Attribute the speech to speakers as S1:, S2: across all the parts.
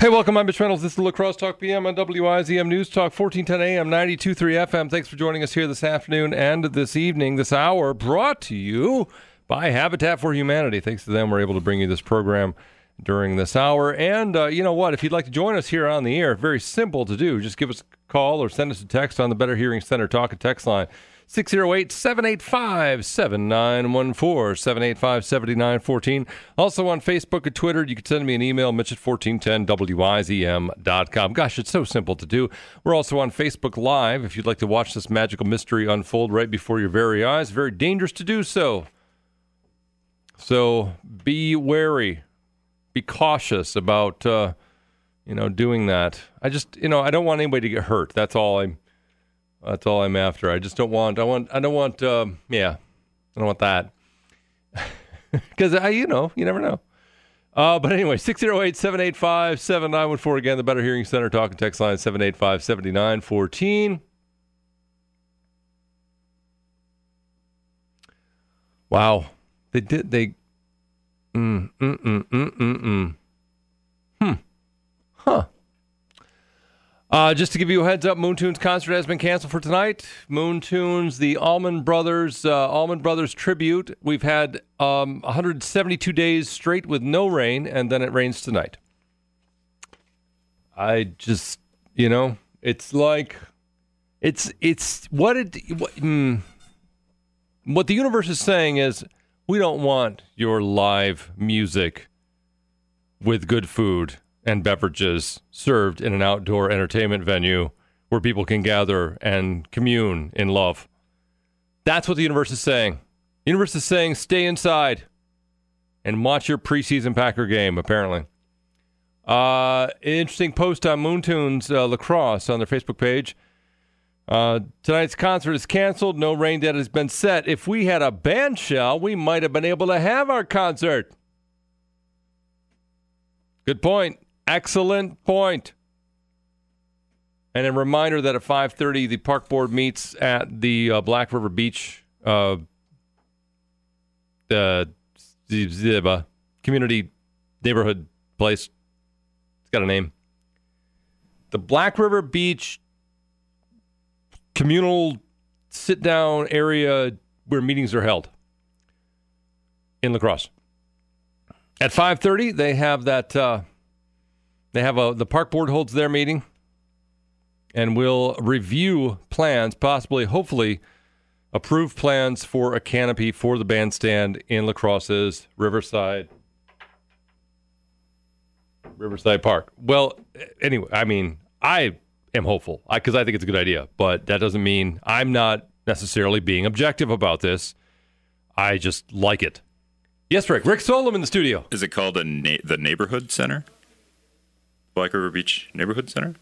S1: Hey, welcome. I'm Mitch Reynolds. This is La Crosse Talk PM on WIZM News Talk, 1410 AM, 92.3 FM. Thanks for joining us here this afternoon and this evening, this hour, brought to you by Habitat for Humanity. Thanks to them, we're able to bring you this program during this hour. And uh, you know what? If you'd like to join us here on the air, very simple to do. Just give us a call or send us a text on the Better Hearing Center Talk and Text line. 608 785 7914 785 7914. Also on Facebook and Twitter, you can send me an email, mitch at 1410wizm.com. Gosh, it's so simple to do. We're also on Facebook Live if you'd like to watch this magical mystery unfold right before your very eyes. Very dangerous to do so. So be wary, be cautious about, uh, you know, doing that. I just, you know, I don't want anybody to get hurt. That's all I'm that's all I'm after. I just don't want. I want. I don't want. Um, yeah, I don't want that. Because I, you know, you never know. Uh, but anyway, 608 785 7914. Again, the Better Hearing Center talking text line 785 7914. Wow. They did. They. Mm, mm, mm, mm, mm, mm. Hmm. Huh. Uh, just to give you a heads up, Moontunes concert has been canceled for tonight. Moontunes, the Allman Brothers, uh, Allman Brothers tribute. We've had um, 172 days straight with no rain, and then it rains tonight. I just, you know, it's like, it's it's what it what, mm, what the universe is saying is we don't want your live music with good food and beverages served in an outdoor entertainment venue where people can gather and commune in love. That's what the universe is saying. The universe is saying stay inside and watch your preseason Packer game, apparently. Uh, interesting post on Moontunes uh, La Crosse on their Facebook page. Uh, tonight's concert is canceled. No rain date has been set. If we had a band shell, we might have been able to have our concert. Good point. Excellent point. And a reminder that at 5:30 the park board meets at the uh, Black River Beach uh, the, the uh, community neighborhood place. It's got a name. The Black River Beach communal sit down area where meetings are held in La Crosse. At 5:30 they have that uh, they have a the park board holds their meeting, and will review plans, possibly, hopefully, approve plans for a canopy for the bandstand in La Crosse's Riverside Riverside Park. Well, anyway, I mean, I am hopeful because I, I think it's a good idea, but that doesn't mean I'm not necessarily being objective about this. I just like it. Yes, Rick. Rick Solom in the studio.
S2: Is it called a na- the neighborhood center? Black River Beach Neighborhood Center?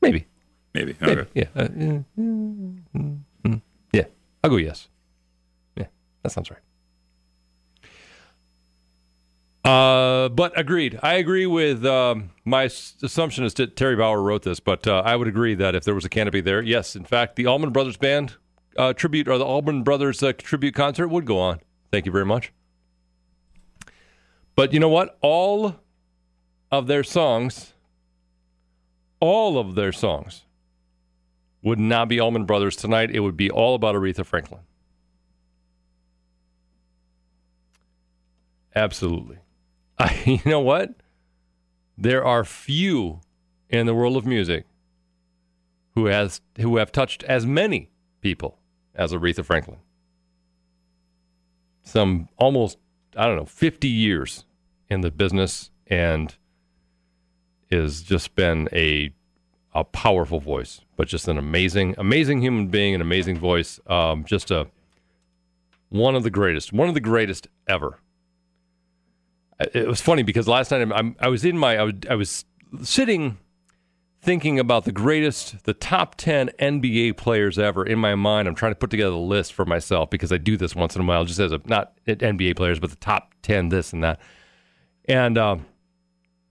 S1: Maybe.
S2: Maybe.
S1: Maybe.
S2: Okay.
S1: Yeah. Uh, yeah. Mm-hmm. yeah. I'll go yes. Yeah. That sounds right. Uh, but agreed. I agree with um, my assumption is that Terry Bauer wrote this, but uh, I would agree that if there was a canopy there, yes, in fact, the Allman Brothers Band uh, tribute or the Allman Brothers uh, tribute concert would go on. Thank you very much. But you know what? All of their songs, all of their songs, would not be Allman Brothers tonight. It would be all about Aretha Franklin. Absolutely. I, you know what? There are few in the world of music who has who have touched as many people as Aretha Franklin. Some almost I don't know 50 years in the business and is just been a a powerful voice, but just an amazing, amazing human being, an amazing voice. Um, just a one of the greatest, one of the greatest ever. It was funny because last night I'm, i was in my I was, I was sitting thinking about the greatest, the top ten NBA players ever in my mind. I'm trying to put together a list for myself because I do this once in a while, just as a not NBA players, but the top ten, this and that. And um,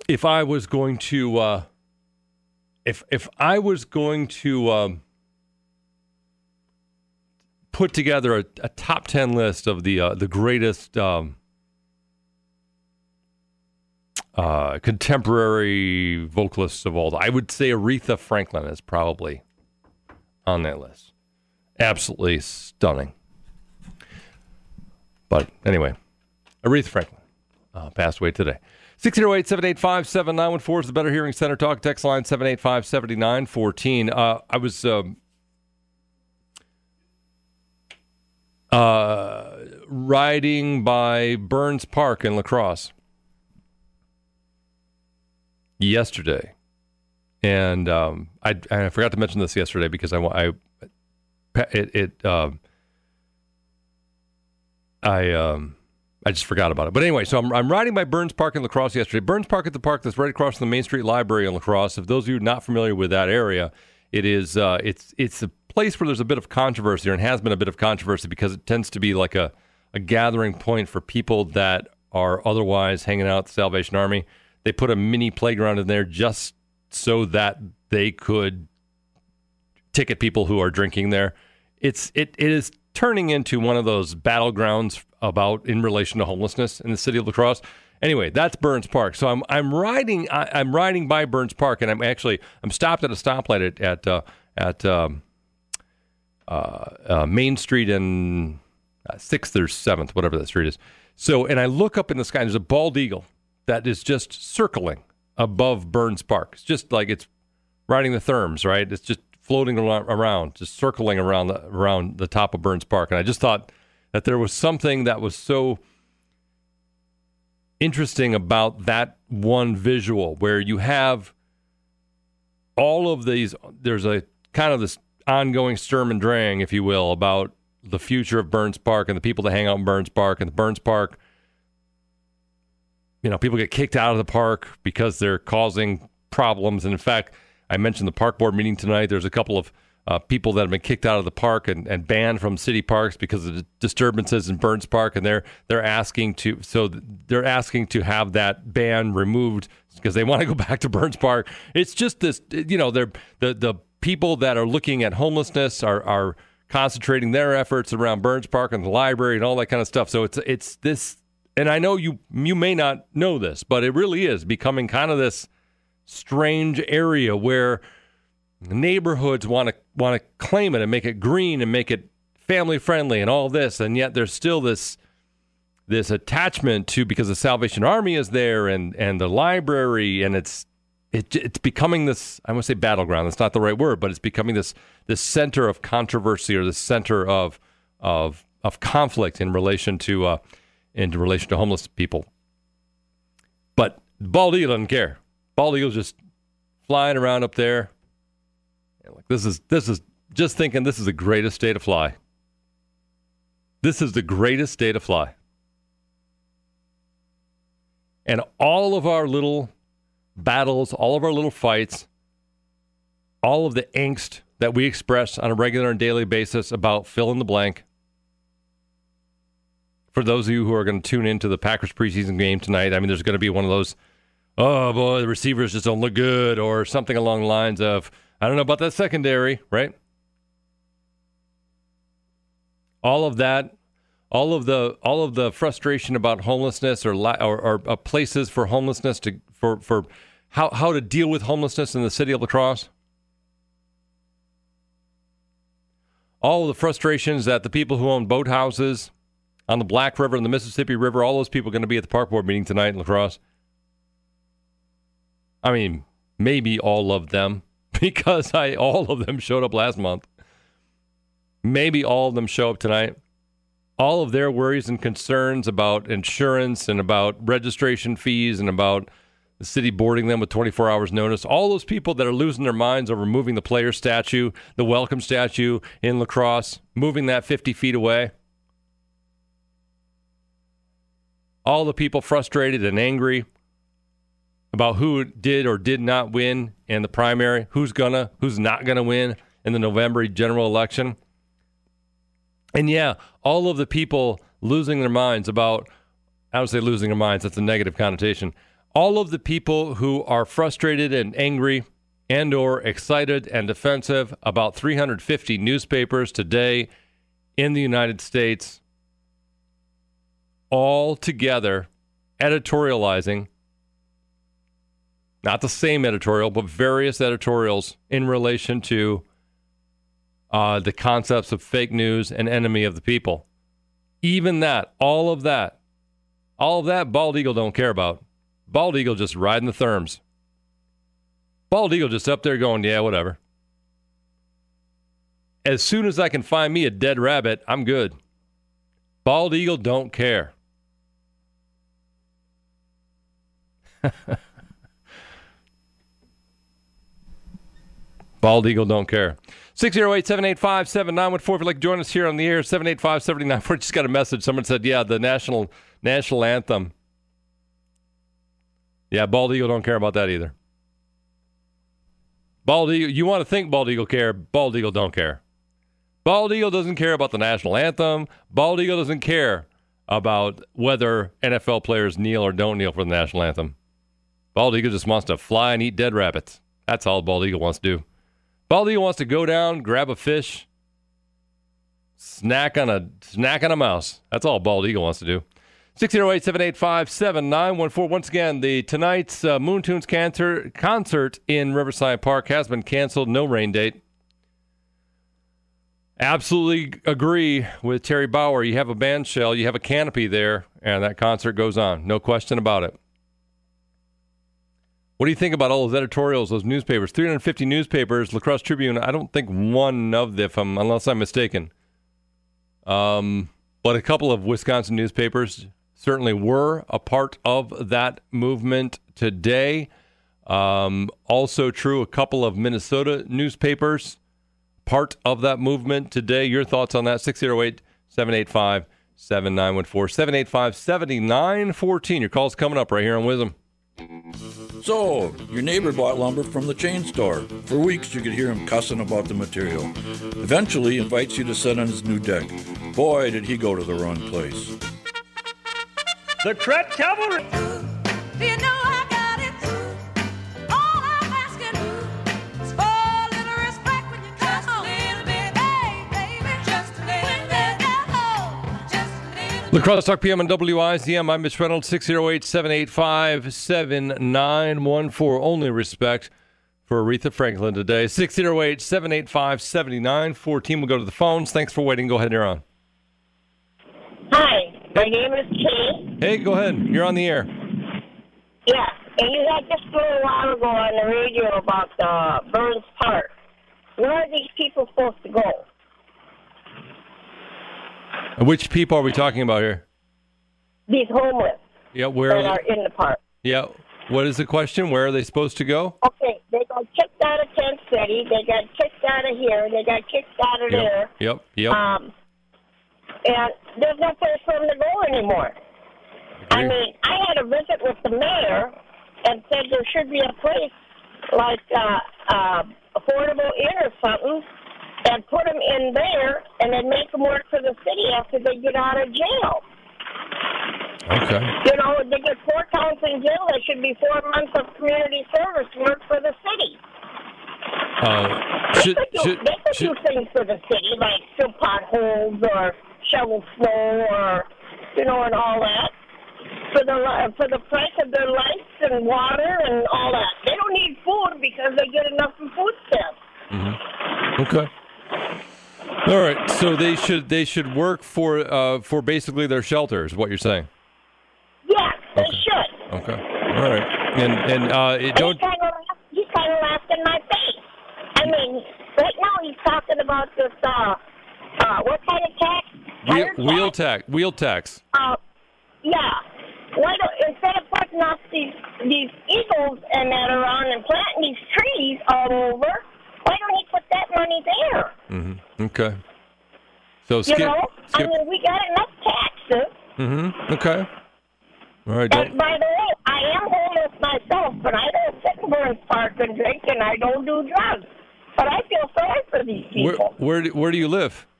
S1: if I was going to, uh, if if I was going to um, put together a, a, top ten list of the uh, the greatest um, uh, contemporary vocalists of all. I would say Aretha Franklin is probably on that list. Absolutely stunning. But anyway, Aretha Franklin uh, passed away today. 608 785 7914 is the Better Hearing Center talk. Text line 785 7914. Uh, I was. Um, uh, riding by Burns Park in La Crosse yesterday, and um, I, I forgot to mention this yesterday because I I it, it um, I um, I just forgot about it. But anyway, so I'm, I'm riding by Burns Park in La Crosse yesterday. Burns Park at the park that's right across from the Main Street Library in La Crosse. If those of you not familiar with that area, it is uh, it's it's a place where there's a bit of controversy, and has been a bit of controversy because it tends to be like a a gathering point for people that are otherwise hanging out at the Salvation Army. They put a mini playground in there just so that they could ticket people who are drinking there. It's it it is turning into one of those battlegrounds about in relation to homelessness in the city of La Crosse. Anyway, that's Burns Park. So I'm I'm riding I, am riding by Burns Park, and I'm actually I'm stopped at a stoplight at at uh, at um, uh, uh, Main Street and uh, Sixth or Seventh, whatever that street is. So, and I look up in the sky. And there's a bald eagle that is just circling above Burns Park. It's just like it's riding the therms, right? It's just floating around, just circling around the, around the top of Burns Park. And I just thought that there was something that was so interesting about that one visual where you have all of these. There's a kind of this ongoing Sturm and Drang, if you will, about the future of Burns Park and the people that hang out in Burns Park and the Burns Park. You know, people get kicked out of the park because they're causing problems. And in fact, I mentioned the park board meeting tonight. There's a couple of uh, people that have been kicked out of the park and, and banned from city parks because of the disturbances in Burns Park, and they're they're asking to so they're asking to have that ban removed because they want to go back to Burns Park. It's just this, you know, they're the the people that are looking at homelessness are are concentrating their efforts around Burns Park and the library and all that kind of stuff. So it's it's this, and I know you you may not know this, but it really is becoming kind of this strange area where neighborhoods want to want to claim it and make it green and make it family friendly and all this, and yet there's still this this attachment to because the Salvation Army is there and and the library and it's it, it's becoming this I want to say battleground. That's not the right word, but it's becoming this this center of controversy or the center of of of conflict in relation to uh, in relation to homeless people. But Bald Eagle doesn't care. Bald Eagle's just flying around up there. like this is this is just thinking this is the greatest day to fly. This is the greatest day to fly. And all of our little battles, all of our little fights, all of the angst that we express on a regular and daily basis about fill in the blank. For those of you who are going to tune into the Packers preseason game tonight, I mean, there's going to be one of those, oh boy, the receivers just don't look good, or something along the lines of, I don't know about that secondary, right? All of that, all of the all of the frustration about homelessness or or, or uh, places for homelessness to for for how how to deal with homelessness in the city of La Crosse. All the frustrations that the people who own boathouses on the Black River and the Mississippi River, all those people are going to be at the park board meeting tonight in La Crosse. I mean, maybe all of them, because I all of them showed up last month. Maybe all of them show up tonight all of their worries and concerns about insurance and about registration fees and about the city boarding them with 24 hours notice. All those people that are losing their minds over moving the player statue, the welcome statue in La Crosse, moving that 50 feet away. All the people frustrated and angry about who did or did not win in the primary, who's gonna, who's not gonna win in the November general election. And yeah, all of the people losing their minds about, I would say losing their minds, that's a negative connotation. All of the people who are frustrated and angry and or excited and defensive about 350 newspapers today in the United States all together editorializing not the same editorial, but various editorials in relation to uh, the concepts of fake news and enemy of the people. Even that, all of that, all of that, Bald Eagle don't care about. Bald Eagle just riding the therms. Bald Eagle just up there going, yeah, whatever. As soon as I can find me a dead rabbit, I'm good. Bald Eagle don't care. Bald Eagle don't care. 608 785 7914. If you'd like to join us here on the air, 785 7914. Just got a message. Someone said, yeah, the national national anthem. Yeah, Bald Eagle don't care about that either. Bald Eagle, you want to think Bald Eagle care, Bald Eagle don't care. Bald Eagle doesn't care about the national anthem. Bald Eagle doesn't care about whether NFL players kneel or don't kneel for the national anthem. Bald Eagle just wants to fly and eat dead rabbits. That's all Bald Eagle wants to do. Bald Eagle wants to go down, grab a fish, snack on a snack on a mouse. That's all Bald Eagle wants to do. 608-785-7914. Once again, the tonight's uh, Moon Tunes concert, concert in Riverside Park has been canceled. No rain date. Absolutely agree with Terry Bauer. You have a band shell, you have a canopy there, and that concert goes on. No question about it. What do you think about all those editorials, those newspapers? 350 newspapers, La Crosse Tribune. I don't think one of them, unless I'm mistaken. Um, but a couple of Wisconsin newspapers certainly were a part of that movement today. Um, also true, a couple of Minnesota newspapers part of that movement today. Your thoughts on that? 608 785 7914. 785 7914. Your call's coming up right here on WIZM.
S3: So, your neighbor bought lumber from the chain store. For weeks, you could hear him cussing about the material. Eventually, invites you to sit on his new deck. Boy, did he go to the wrong place.
S4: The Tret Cavalry.
S5: A little.
S1: La Crosse Talk PM and WIZM. I'm Mitch Reynolds, 608 785 7914. Only respect for Aretha Franklin today. 608 785 7914. We'll go to the phones. Thanks for waiting. Go ahead, you're on.
S6: Hi, my name is Kate.
S1: Hey, go ahead. You're on the air.
S6: Yeah, and you had just a little while ago on the radio about uh, Burns Park. Where are these people supposed to go?
S1: Which people are we talking about here?
S6: These homeless
S1: Yeah, where?
S6: that are in the park.
S1: Yeah. What is the question? Where are they supposed to go?
S6: Okay, they got kicked out of Tent City. They got kicked out of here. They got kicked out of there.
S1: Yep. Yep.
S6: Um, and there's no place for them to go anymore. I
S1: Agree.
S6: mean, I had a visit with the mayor and said there should be a place like uh, uh, Affordable Inn or something and put them in there and then make them work for the city after they get out of jail.
S1: Okay.
S6: You know, if they get four counts in jail. There should be four months of community service work for the city.
S1: Uh,
S6: They
S1: should,
S6: could do,
S1: should,
S6: they could
S1: should,
S6: do things for the city, like fill potholes or shovel snow or, you know, and all that. For the for the price of their lights and water and all that. They don't need food because they get enough from food stamps.
S1: okay. All right. So they should they should work for uh, for basically their shelter is what you're saying.
S6: Yes, they
S1: Okay.
S6: should.
S1: Okay. All right. And and uh, it don't.
S6: he kind of he kind of laughed in my face. I mean, right now he's talking about this. Uh, uh, what kind of tax?
S1: Wheel,
S6: Tire
S1: wheel
S6: tax?
S1: tax. Wheel tax.
S6: Uh, yeah. Why don't instead of putting up these these eagles and that around and planting these trees all over, why don't he put that money there?
S1: Mm-hmm. Okay. So
S6: You
S1: skip.
S6: know, I mean, we got enough taxes.
S1: Mm-hmm. Okay. All right.
S6: And by the way, I am homeless myself, but I don't sit in Burns Park and drink, and I don't do drugs. But I feel sorry for these
S1: where
S6: people.
S1: where do, where do you live?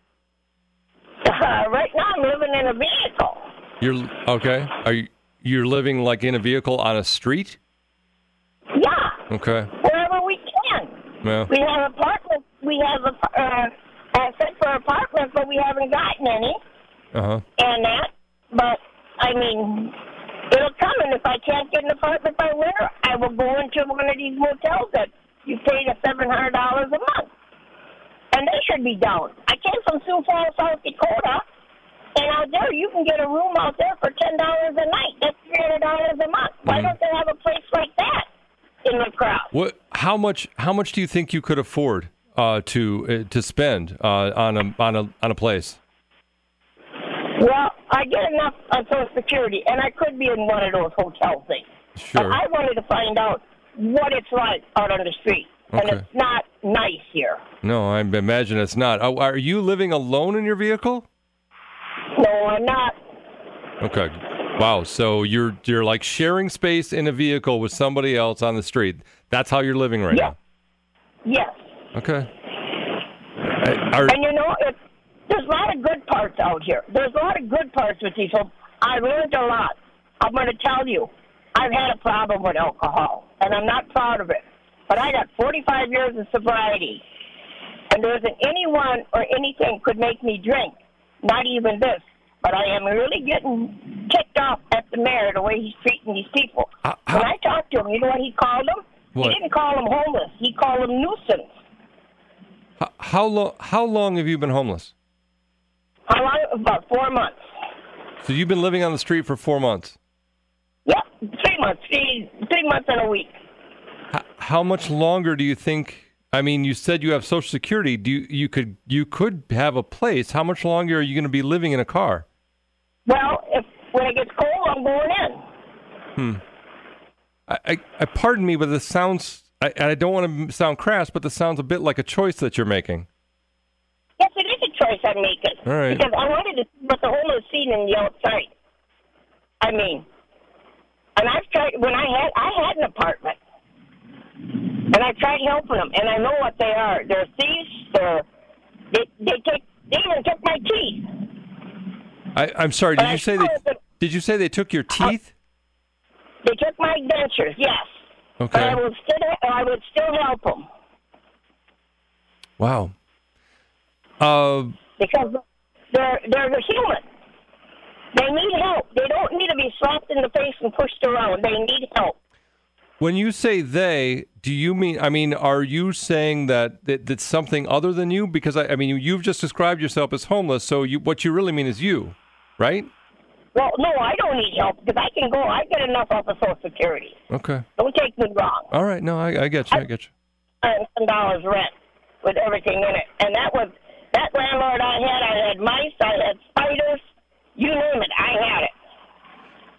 S6: Uh, right now, I'm living in a vehicle.
S1: You're okay. Are you you're living like in a vehicle on a street?
S6: Yeah,
S1: Okay.
S6: wherever we can.
S1: Yeah.
S6: We have apartments. We have a uh, asset for apartments, but we haven't gotten any
S1: Uh huh.
S6: and that. But I mean, will come, and if I can't get an apartment by winter, I will go into one of these motels that you pay the seven hundred dollars a month, and they should be down. I came from Sioux Falls, South Dakota, and out there you can get a room out there for ten dollars a night. That's three hundred dollars a month. Why don't they have a place like that in La Crosse?
S1: What? How much? How much do you think you could afford uh, to uh, to spend uh, on a on a on a place?
S6: Well, I get enough on Social Security, and I could be in one of those hotel things.
S1: Sure.
S6: But I wanted to find out what it's like out on the street, and it's not nice here.
S1: No, I imagine it's not. Oh, are you living alone in your vehicle?
S6: No, I'm not.
S1: Okay. Wow. So you're you're like sharing space in a vehicle with somebody else on the street. That's how you're living right
S6: Yeah. Yes.
S1: Okay. I- Are,
S6: And you know, it, there's a lot of good parts out here. There's a lot of good parts with these homes. I learned a lot. I'm going to tell you, I've had a problem with alcohol, and I'm not proud of it. But I got 45 years of sobriety, and there isn't anyone or anything could make me drink. Not even this. But I am really getting ticked off at the mayor the way he's treating these people.
S1: Uh, how-
S6: when I talked to him, you know what he called them?
S1: What?
S6: He didn't call them homeless. He called them nuisance.
S1: how, how long how long have you been homeless?
S6: How long? About four months.
S1: So you've been living on the street for four months.
S6: Yep, three months, three three months and a week.
S1: How, how much longer do you think? I mean, you said you have Social Security. Do you, you could you could have a place? How much longer are you going to be living in a car?
S6: Well, if when it gets cold, I'm going in. Hmm.
S1: I, I, I pardon me, but this sounds. I, and I don't want to sound crass, but this sounds a bit like a choice that you're making.
S6: Yes, it is a choice I'm making.
S1: All right.
S6: Because I wanted to see what the homeless scene in the outside. I mean, and I've tried when I had I had an apartment, and I tried helping them, and I know what they are. They're thieves. They're they they take they even took my teeth.
S1: I, I'm sorry. Did
S6: But I
S1: you say they? Did you say they took your teeth?
S6: They took my dentures. Yes. But I
S1: Okay.
S6: would still I would still help them
S1: Wow. Uh,
S6: because they're they're the human. They need help. They don't need to be slapped in the face and pushed around. They need help.
S1: when you say they, do you mean? I mean, are you saying that that that's something other than you? Because I, I mean, you've just described yourself as homeless. So you, what you really mean is you, right?
S6: Well, no, I don't need help because I can go. I get enough off of Social Security.
S1: Okay.
S6: Don't take me wrong.
S1: All right. No, I, I get you. I get you.
S6: And ten dollars rent with everything in it, and that was that landlord I had. I had mice. I had spiders. You name it, I had it.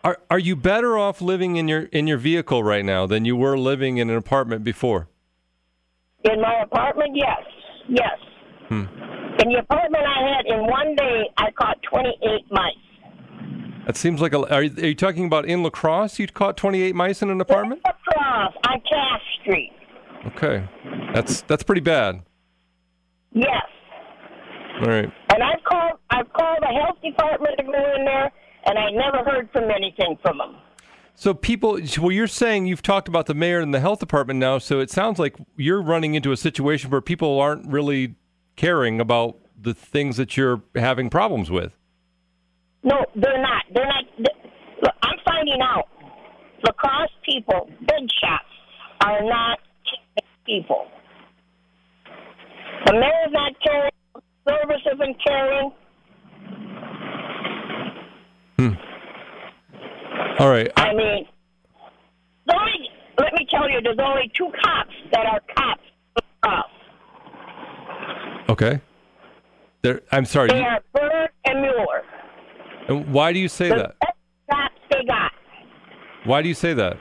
S1: Are are you better off living in your in your vehicle right now than you were living in an apartment before?
S6: In my apartment, yes, yes.
S1: Hmm.
S6: In the apartment I had, in one day, I caught twenty-eight mice.
S1: That seems like a. Are you, are you talking about in La Crosse? You caught 28 mice in an apartment?
S6: Across on Cass Street.
S1: Okay, that's that's pretty bad.
S6: Yes.
S1: All right.
S6: And I've called I've called the health department to go in there and I never heard from anything from them.
S1: So people, well, you're saying you've talked about the mayor and the health department now. So it sounds like you're running into a situation where people aren't really caring about the things that you're having problems with.
S6: No, they're not. They're not they- look, I'm finding out La Crosse people, big shots, are not people. The mayor's not caring, service isn't caring. Hmm.
S1: All right.
S6: I mean, there's only, let me tell you, there's only two cops that are cops.
S1: Okay. There. I'm sorry.
S6: They are Bird and Mueller.
S1: And Why do you say
S6: The
S1: that?
S6: best cops they got
S1: Why do you say that?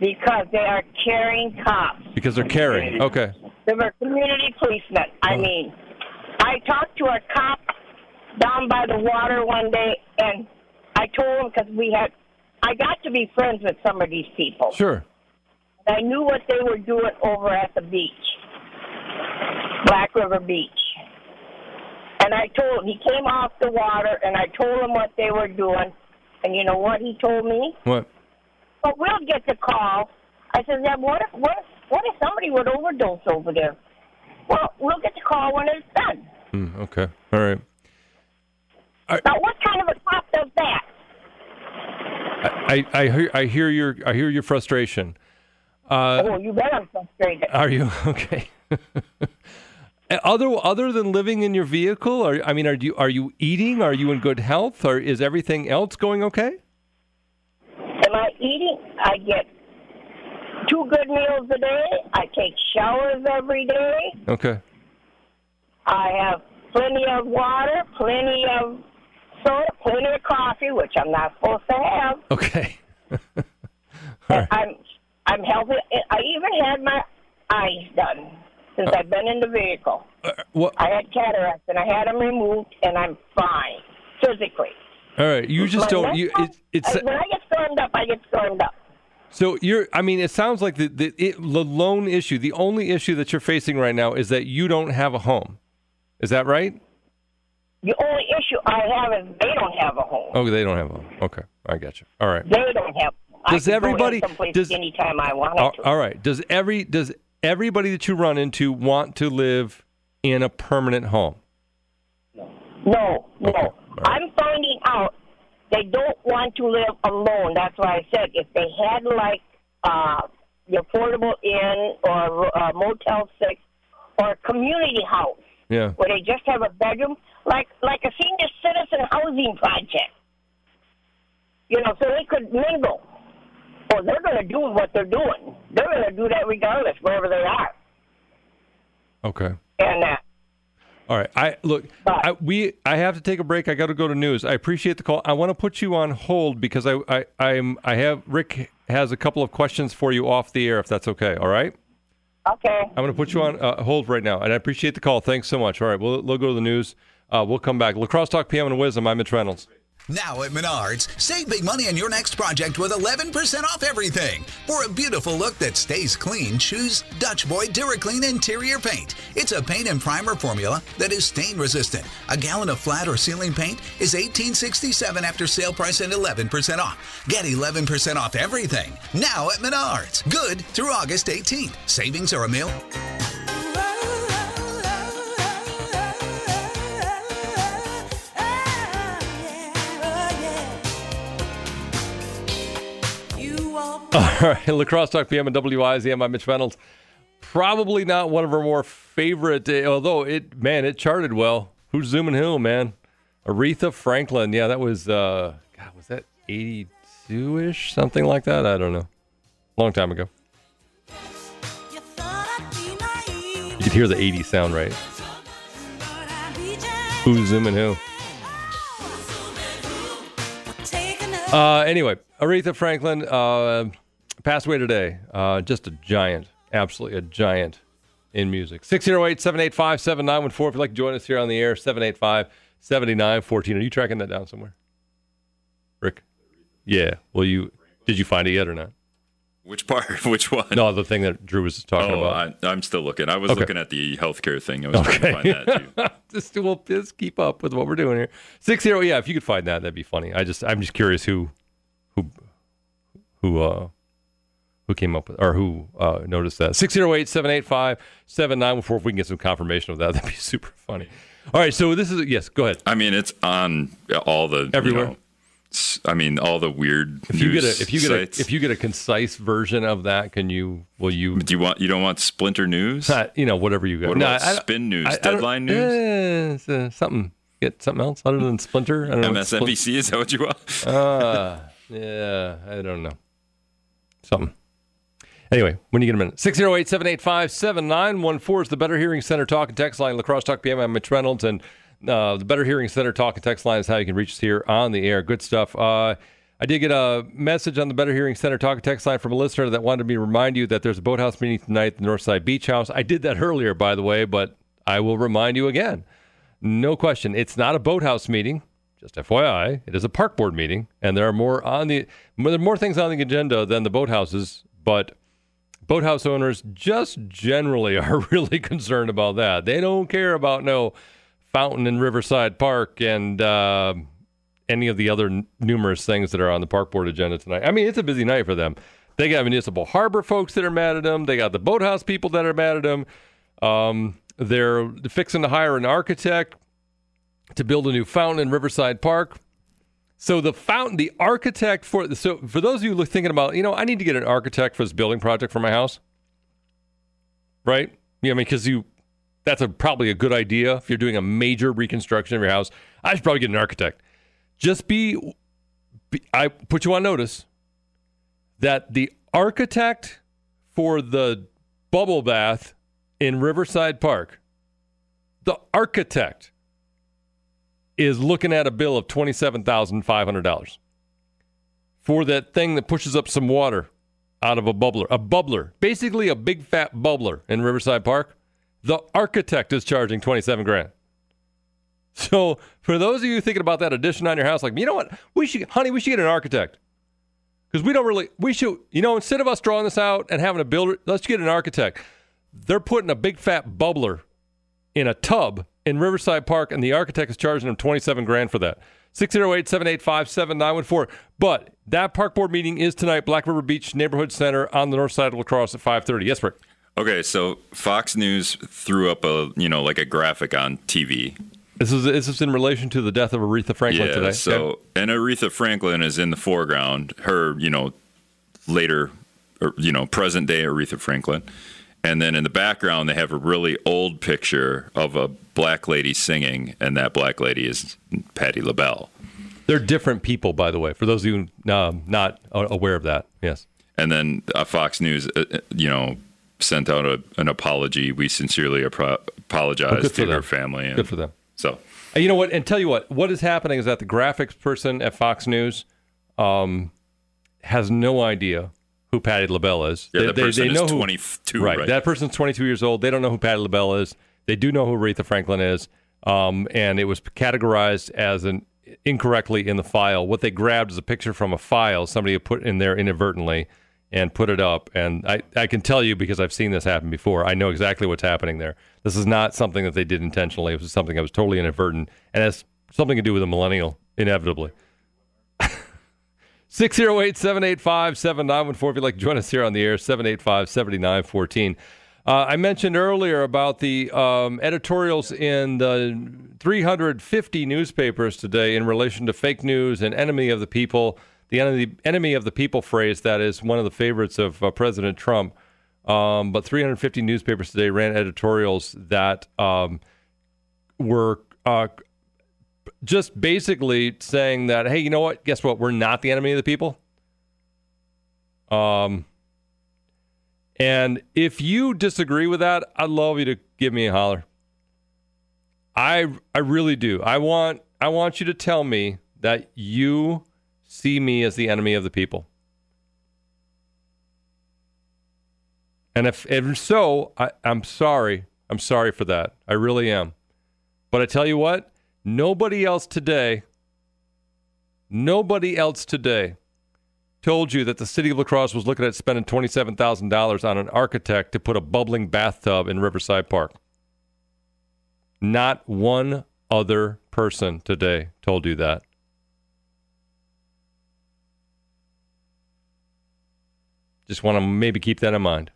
S6: because they are caring cops.
S1: Because they're caring. Okay.
S6: They were community policemen. I oh. mean, I talked to a cop down by the water one day, and I told him because we had, I got to be friends with some of these people.
S1: Sure.
S6: I knew what they were doing over at the beach, Black River Beach. And I told him, he came off the water, and I told him what they were doing. And you know what he told me?
S1: What?
S6: But we'll get the call. I said, yeah, what if, what if, what if somebody would overdose over there? Well, we'll get the call when it's done.
S1: Hmm, okay. All right.
S6: Now, what kind of a cop does that?
S1: I, I, I hear I hear your I hear your frustration. Uh,
S6: oh, you bet I'm frustrated.
S1: Are you okay? other other than living in your vehicle, are I mean, are you are you eating? Are you in good health? Or is everything else going okay?
S6: Am I eating? I get two good meals a day. I take showers every day.
S1: Okay.
S6: I have plenty of water, plenty of soda, plenty of coffee, which I'm not supposed to have.
S1: Okay. Right.
S6: I'm I'm healthy. I even had my eyes done since I've been in the vehicle.
S1: Uh, what?
S6: I had cataracts and I had them removed, and I'm fine physically.
S1: All right. You just
S6: My
S1: don't. You it, it's
S6: when I get stormed up, I get stormed up.
S1: so you're. I mean, it sounds like the the, it, the lone issue, the only issue that you're facing right now is that you don't have a home. Is that right?
S6: The only issue I have is they don't have a home.
S1: Oh, they don't have a home. Okay, I got you. All right.
S6: They don't have.
S1: Does
S6: I can
S1: everybody-
S6: go in someplace
S1: does-
S6: anytime I want
S1: All,
S6: to?
S1: all right. Does every does everybody that you run into want to live in a permanent home?
S6: No, no.
S1: Okay, right.
S6: I'm finding out they don't want to live alone. That's why I said if they had like uh, the affordable inn or uh, Motel Six or a community house
S1: Yeah.
S6: where they just have a bedroom, like like a senior citizen housing project. You know, so they could mingle. Well, they're going to do what they're doing. They're going to do that regardless, wherever they are.
S1: Okay.
S6: And uh,
S1: All right. I look. I, we. I have to take a break. I got to go to news. I appreciate the call. I want to put you on hold because I. I. I'm. I have. Rick has a couple of questions for you off the air. If that's okay. All right.
S6: okay.
S1: I'm going to put you on uh, hold right now, and I appreciate the call. Thanks so much. All right. We'll. We'll go to the news. Uh, we'll come back. La Crosse Talk PM and WIZM. I'm Mitch Reynolds.
S7: Now at Menards, save big money on your next project with 11% off everything. For a beautiful look that stays clean, choose Dutch Boy DuraClean Interior Paint. It's a paint and primer formula that is stain resistant. A gallon of flat or ceiling paint is $18.67 after sale price and 11% off. Get 11% off everything now at Menards. Good through August 18th. Savings are a meal.
S1: All right, La Crosse Talk PM and WIZM. I'm Mitch Reynolds. Probably not one of our more favorite, uh, although it, man, it charted well. Who's zooming who, man? Aretha Franklin. Yeah, that was, uh, God, was that 82 ish? Something like that? I don't know. Long time ago. You could hear the 80s sound, right? Who's zooming who? Uh, anyway, Aretha Franklin uh, passed away today. Uh, just a giant, absolutely a giant in music. 608 785 7914. If you'd like to join us here on the air, 785 7914. Are you tracking that down somewhere? Rick? Yeah. Well, you did you find it yet or not?
S2: Which part? Which one?
S1: No, the thing that Drew was talking
S2: Oh,
S1: about.
S2: I, I'm still looking. I was
S1: Okay.
S2: looking at the healthcare thing. I was trying to
S1: Okay.
S2: find that too.
S1: just we'll just keep up with what we're doing here. Six zero, yeah. If you could find that, that'd be funny. I just I'm just curious who who who uh who came up with or who uh noticed that. 608-785-7914 if we can get some confirmation of that. That'd be super funny. All right, so this is yes, go ahead.
S2: I mean, it's on all the you
S1: Everywhere.
S2: know, s- I mean, all the weird
S1: If you get a if you get
S2: sites.
S1: a if you get a concise version of that, can you will you
S2: do you want you don't want Splinter News?
S1: uh, you know whatever you got.
S2: What about
S1: I
S2: Spin News,
S1: I- I
S2: Deadline News?
S1: eh, uh, something. Get something else other than Splinter. I don't know.
S2: MSNBC is that what you want?
S1: Uh, yeah, I don't know. Something. Anyway, when you get a minute. 608 785 7914 is the Better Hearing Center talk and text line. La Crosse Talk PM. I'm Mitch Reynolds. And uh, the Better Hearing Center talk and text line is how you can reach us here on the air. Good stuff. Uh, I did get a message on the Better Hearing Center talk and text line from a listener that wanted me to remind you that there's a boathouse meeting tonight at the Northside Beach House. I did that earlier, by the way, but I will remind you again. No question. It's not a boathouse meeting. Just FYI, it is a park board meeting, and there are more on the there are more things on the agenda than the boathouses. But boathouse owners just generally are really concerned about that. They don't care about no fountain in Riverside Park and uh, any of the other n- numerous things that are on the park board agenda tonight. I mean, it's a busy night for them. They got municipal harbor folks that are mad at them. They got the boathouse people that are mad at them. Um, they're fixing to hire an architect to build a new fountain in Riverside Park. So the fountain, the architect for so for those of you thinking about, you know, I need to get an architect for this building project for my house, right? Yeah, I mean, because you, that's a probably a good idea if you're doing a major reconstruction of your house. I should probably get an architect. Just be, be I put you on notice that the architect for the bubble bath in Riverside Park, the architect is looking at a bill of $27,500 for that thing that pushes up some water out of a bubbler. A bubbler, basically a big fat bubbler in Riverside Park. The architect is charging 27 grand. So, for those of you thinking about that addition on your house, like, you know what? We should, honey, we should get an architect. Because we don't really, we should, you know, instead of us drawing this out and having a builder, let's get an architect. They're putting a big fat bubbler in a tub in Riverside Park, and the architect is charging them 27 grand for that. 608 785 7914. But that park board meeting is tonight, Black River Beach Neighborhood Center on the north side of La Crosse at 530. Yes, Rick.
S2: Okay, so Fox News threw up a you know like a graphic on TV.
S1: This is, this is in relation to the death of Aretha Franklin
S2: yeah,
S1: today.
S2: so
S1: Okay.
S2: and Aretha Franklin is in the foreground. Her, you know, later, or, you know, present day Aretha Franklin, and then in the background they have a really old picture of a black lady singing, and that black lady is Patti LaBelle.
S1: They're different people, by the way, for those of you um, not aware of that. Yes.
S2: And then uh, Fox News, uh, uh, you know, sent out a, an apology. We sincerely apologize
S1: for
S2: to her family. And
S1: Good for them.
S2: So
S1: And you know what? And tell you what, what is happening is that the graphics person at Fox News um, has no idea who Patti LaBelle is.
S2: yeah, that person is
S1: who-
S2: 22,
S1: right.
S2: right?
S1: That person's 22 years old. They don't know who Patti LaBelle is. They do know who Aretha Franklin is. Um, and it was categorized as an incorrectly in the file. What they grabbed is a picture from a file somebody had put in there inadvertently and put it up. And I, I can tell you because I've seen this happen before. I know exactly what's happening there. This is not something that they did intentionally. It was something that was totally inadvertent and has something to do with a millennial, inevitably. 608 785 7914. If you'd like to join us here on the air, 785 7914. Uh, I mentioned earlier about the um, editorials in the 350 newspapers today in relation to fake news and enemy of the people. The enemy, enemy of the people phrase that is one of the favorites of uh, President Trump. Um, but 350 newspapers today ran editorials that um, were uh, just basically saying that, hey, you know what? Guess what? We're not the enemy of the people. Um, and if you disagree with that, I'd love you to give me a holler. I I really do. I want I want you to tell me that you see me as the enemy of the people. And if, if so, I, I'm sorry. I'm sorry for that. I really am. But I tell you what, nobody else today, nobody else today told you that the city of La Crosse was looking at spending $27,000 on an architect to put a bubbling bathtub in Riverside Park. Not one other person today told you that. Just want to maybe keep that in mind.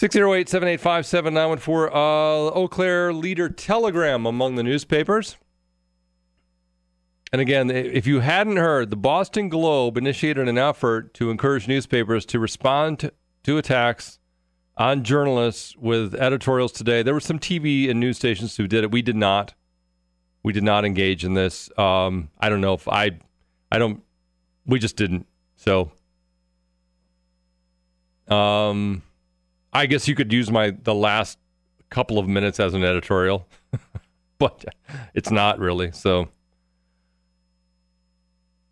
S1: 608 785 7914. Uh, Eau Claire Leader Telegram among the newspapers. And again, if you hadn't heard, the Boston Globe initiated an effort to encourage newspapers to respond to, attacks on journalists with editorials today. There were some TV and news stations who did it. We did not. We did not engage in this. Um, I don't know if I, I don't. We just didn't. So, um, I guess you could use my the last couple of minutes as an editorial, but it's not really. So,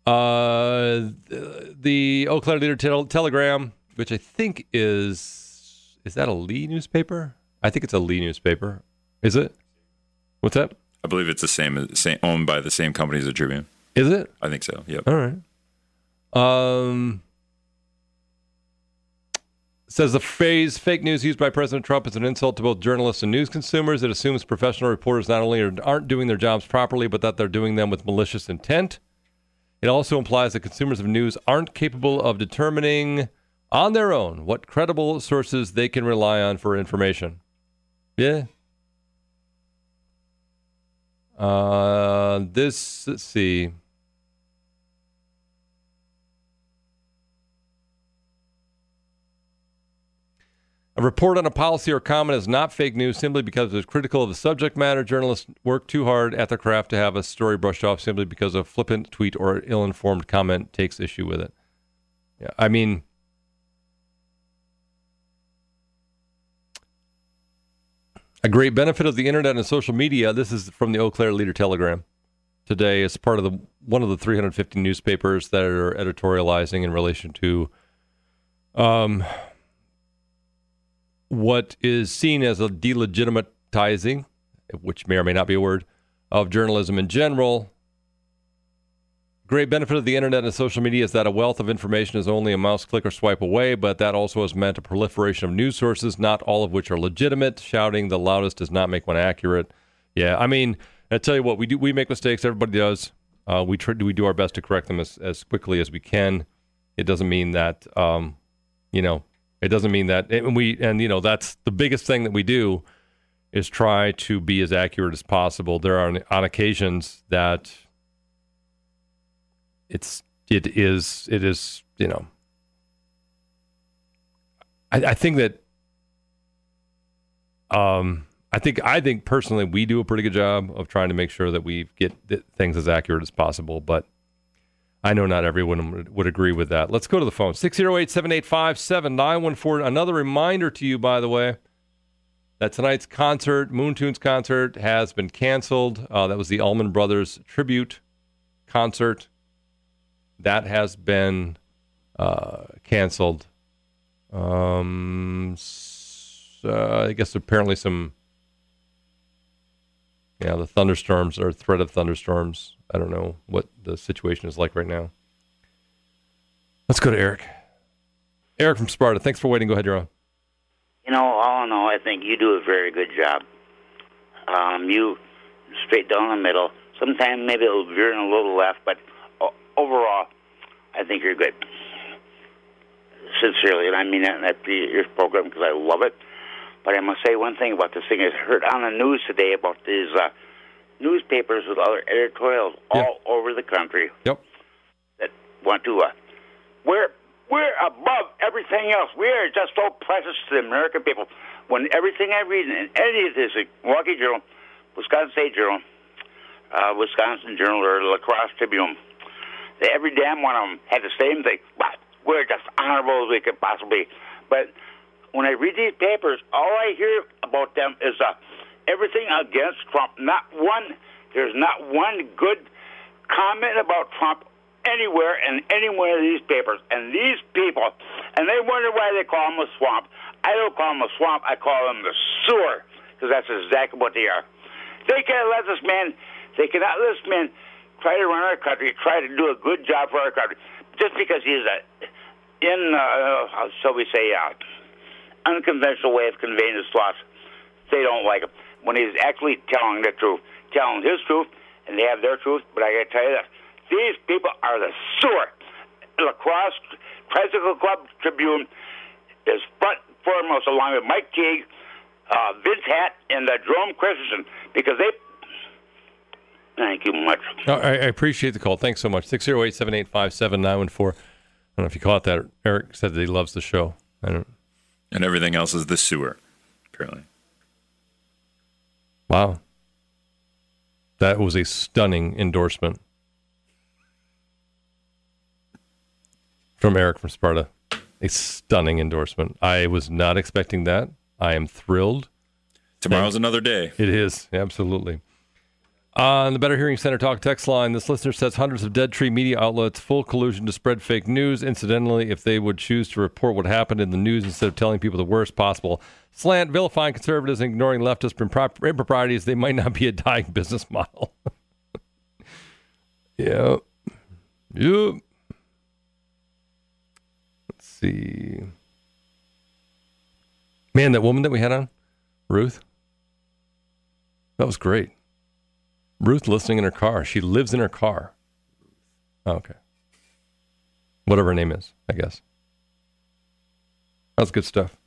S1: uh, the Eau Claire Leader Tel- Telegram, which I think is is that a Lee newspaper? I think it's a Lee newspaper. Is it? What's that?
S2: I believe it's the same, same owned by the same company as the Tribune.
S1: Is it?
S2: I think so. Yep.
S1: All right. Um, says the phrase fake news used by President Trump is an insult to both journalists and news consumers. It assumes professional reporters not only are- aren't doing their jobs properly, but that they're doing them with malicious intent. It also implies that consumers of news aren't capable of determining on their own what credible sources they can rely on for information. Yeah. Uh, this, let's see. A report on a policy or comment is not fake news simply because it's critical of the subject matter. Journalists work too hard at their craft to have a story brushed off simply because a flippant tweet or ill informed comment takes issue with it. Yeah, I mean, a great benefit of the internet and social media. This is from the Eau Claire Leader Telegram today. It's part of the one of the 350 newspapers that are editorializing in relation to um, what is seen as a delegitimizing, which may or may not be a word, of journalism in general. Great benefit of the internet and social media is that a wealth of information is only a mouse click or swipe away, but that also has meant a proliferation of news sources, not all of which are legitimate. Shouting the loudest does not make one accurate. Yeah, I mean, I tell you what, we do we make mistakes. Everybody does. Uh, we try, we do our best to correct them as, as quickly as we can. It doesn't mean that um, you know it doesn't mean that and we and you know that's the biggest thing that we do is try to be as accurate as possible. There are on occasions that it's it is it is you know I, I think that um I think I think personally we do a pretty good job of trying to make sure that we get th- things as accurate as possible, but I know not everyone would, agree with that. Let's go to the phone. 608-785-7914. Another reminder to you, by the way, that tonight's concert, Moon Tunes concert, has been canceled. Uh, that was the Allman Brothers tribute concert. That has been uh, canceled. Um, s- uh, I guess apparently some, yeah, the thunderstorms or threat of thunderstorms. I don't know what the situation is like right now. Let's go to Eric. Eric from Sparta. Thanks for waiting. Go ahead, you're on.
S8: You know, all in all, I think you do a very good job. Um, you straight down the middle. Sometimes maybe it'll veer in a little left, but overall, I think you're good. Sincerely, and I mean that at the, your program because I love it. But I must say one thing about this thing. I heard on the news today about these uh, newspapers with other editorials
S1: Yeah.
S8: all over the country
S1: Yep.
S8: that want to. Uh, we're we're above everything else. We are just so precious to the American people. When everything I read in any of this, Milwaukee Journal, Wisconsin State Journal, uh, Wisconsin Journal, or La Crosse Tribune, they, every damn one of them had the same thing. But we're just honorable as we could possibly. But when I read these papers, all I hear about them is uh, everything against Trump. Not one. There's not one good comment about Trump anywhere in any one of these papers. And these people, and they wonder why they call him a swamp. I don't call him a swamp. I call him the sewer because that's exactly what they are. They can't let this man. They cannot let this man try to run our country, try to do a good job for our country, just because he's a in, uh, how shall we say, uh, unconventional way of conveying his thoughts. They don't like him when he's actually telling the truth, telling his truth, and they have their truth. But I got to tell you this: these people are the sewer. La Crosse Tricycle Club Tribune is front foremost, along with Mike Teague, uh, Vince Hatt, and uh, Jerome Christensen, because they. Thank you much.
S1: No, I, I appreciate the call. Thanks so much. 608 785 7914. I don't know if you caught that. Eric said that he loves the show. I don't.
S2: And everything else is the sewer, apparently.
S1: Wow. That was a stunning endorsement from Eric from Sparta. A stunning endorsement. I was not expecting that. I am thrilled.
S2: Tomorrow's another day.
S1: It is, absolutely. On the Better Hearing Center talk text line, this listener says hundreds of dead tree media outlets, full collusion to spread fake news. Incidentally, if they would choose to report what happened in the news instead of telling people the worst possible slant, vilifying conservatives, and ignoring leftist impro- improprieties, they might not be a dying business model. yeah. Yep. Let's see. Man, that woman that we had on, Ruth, that was great. Ruth listening in her car. She lives in her car. Oh, okay. Whatever her name is, I guess. That's good stuff.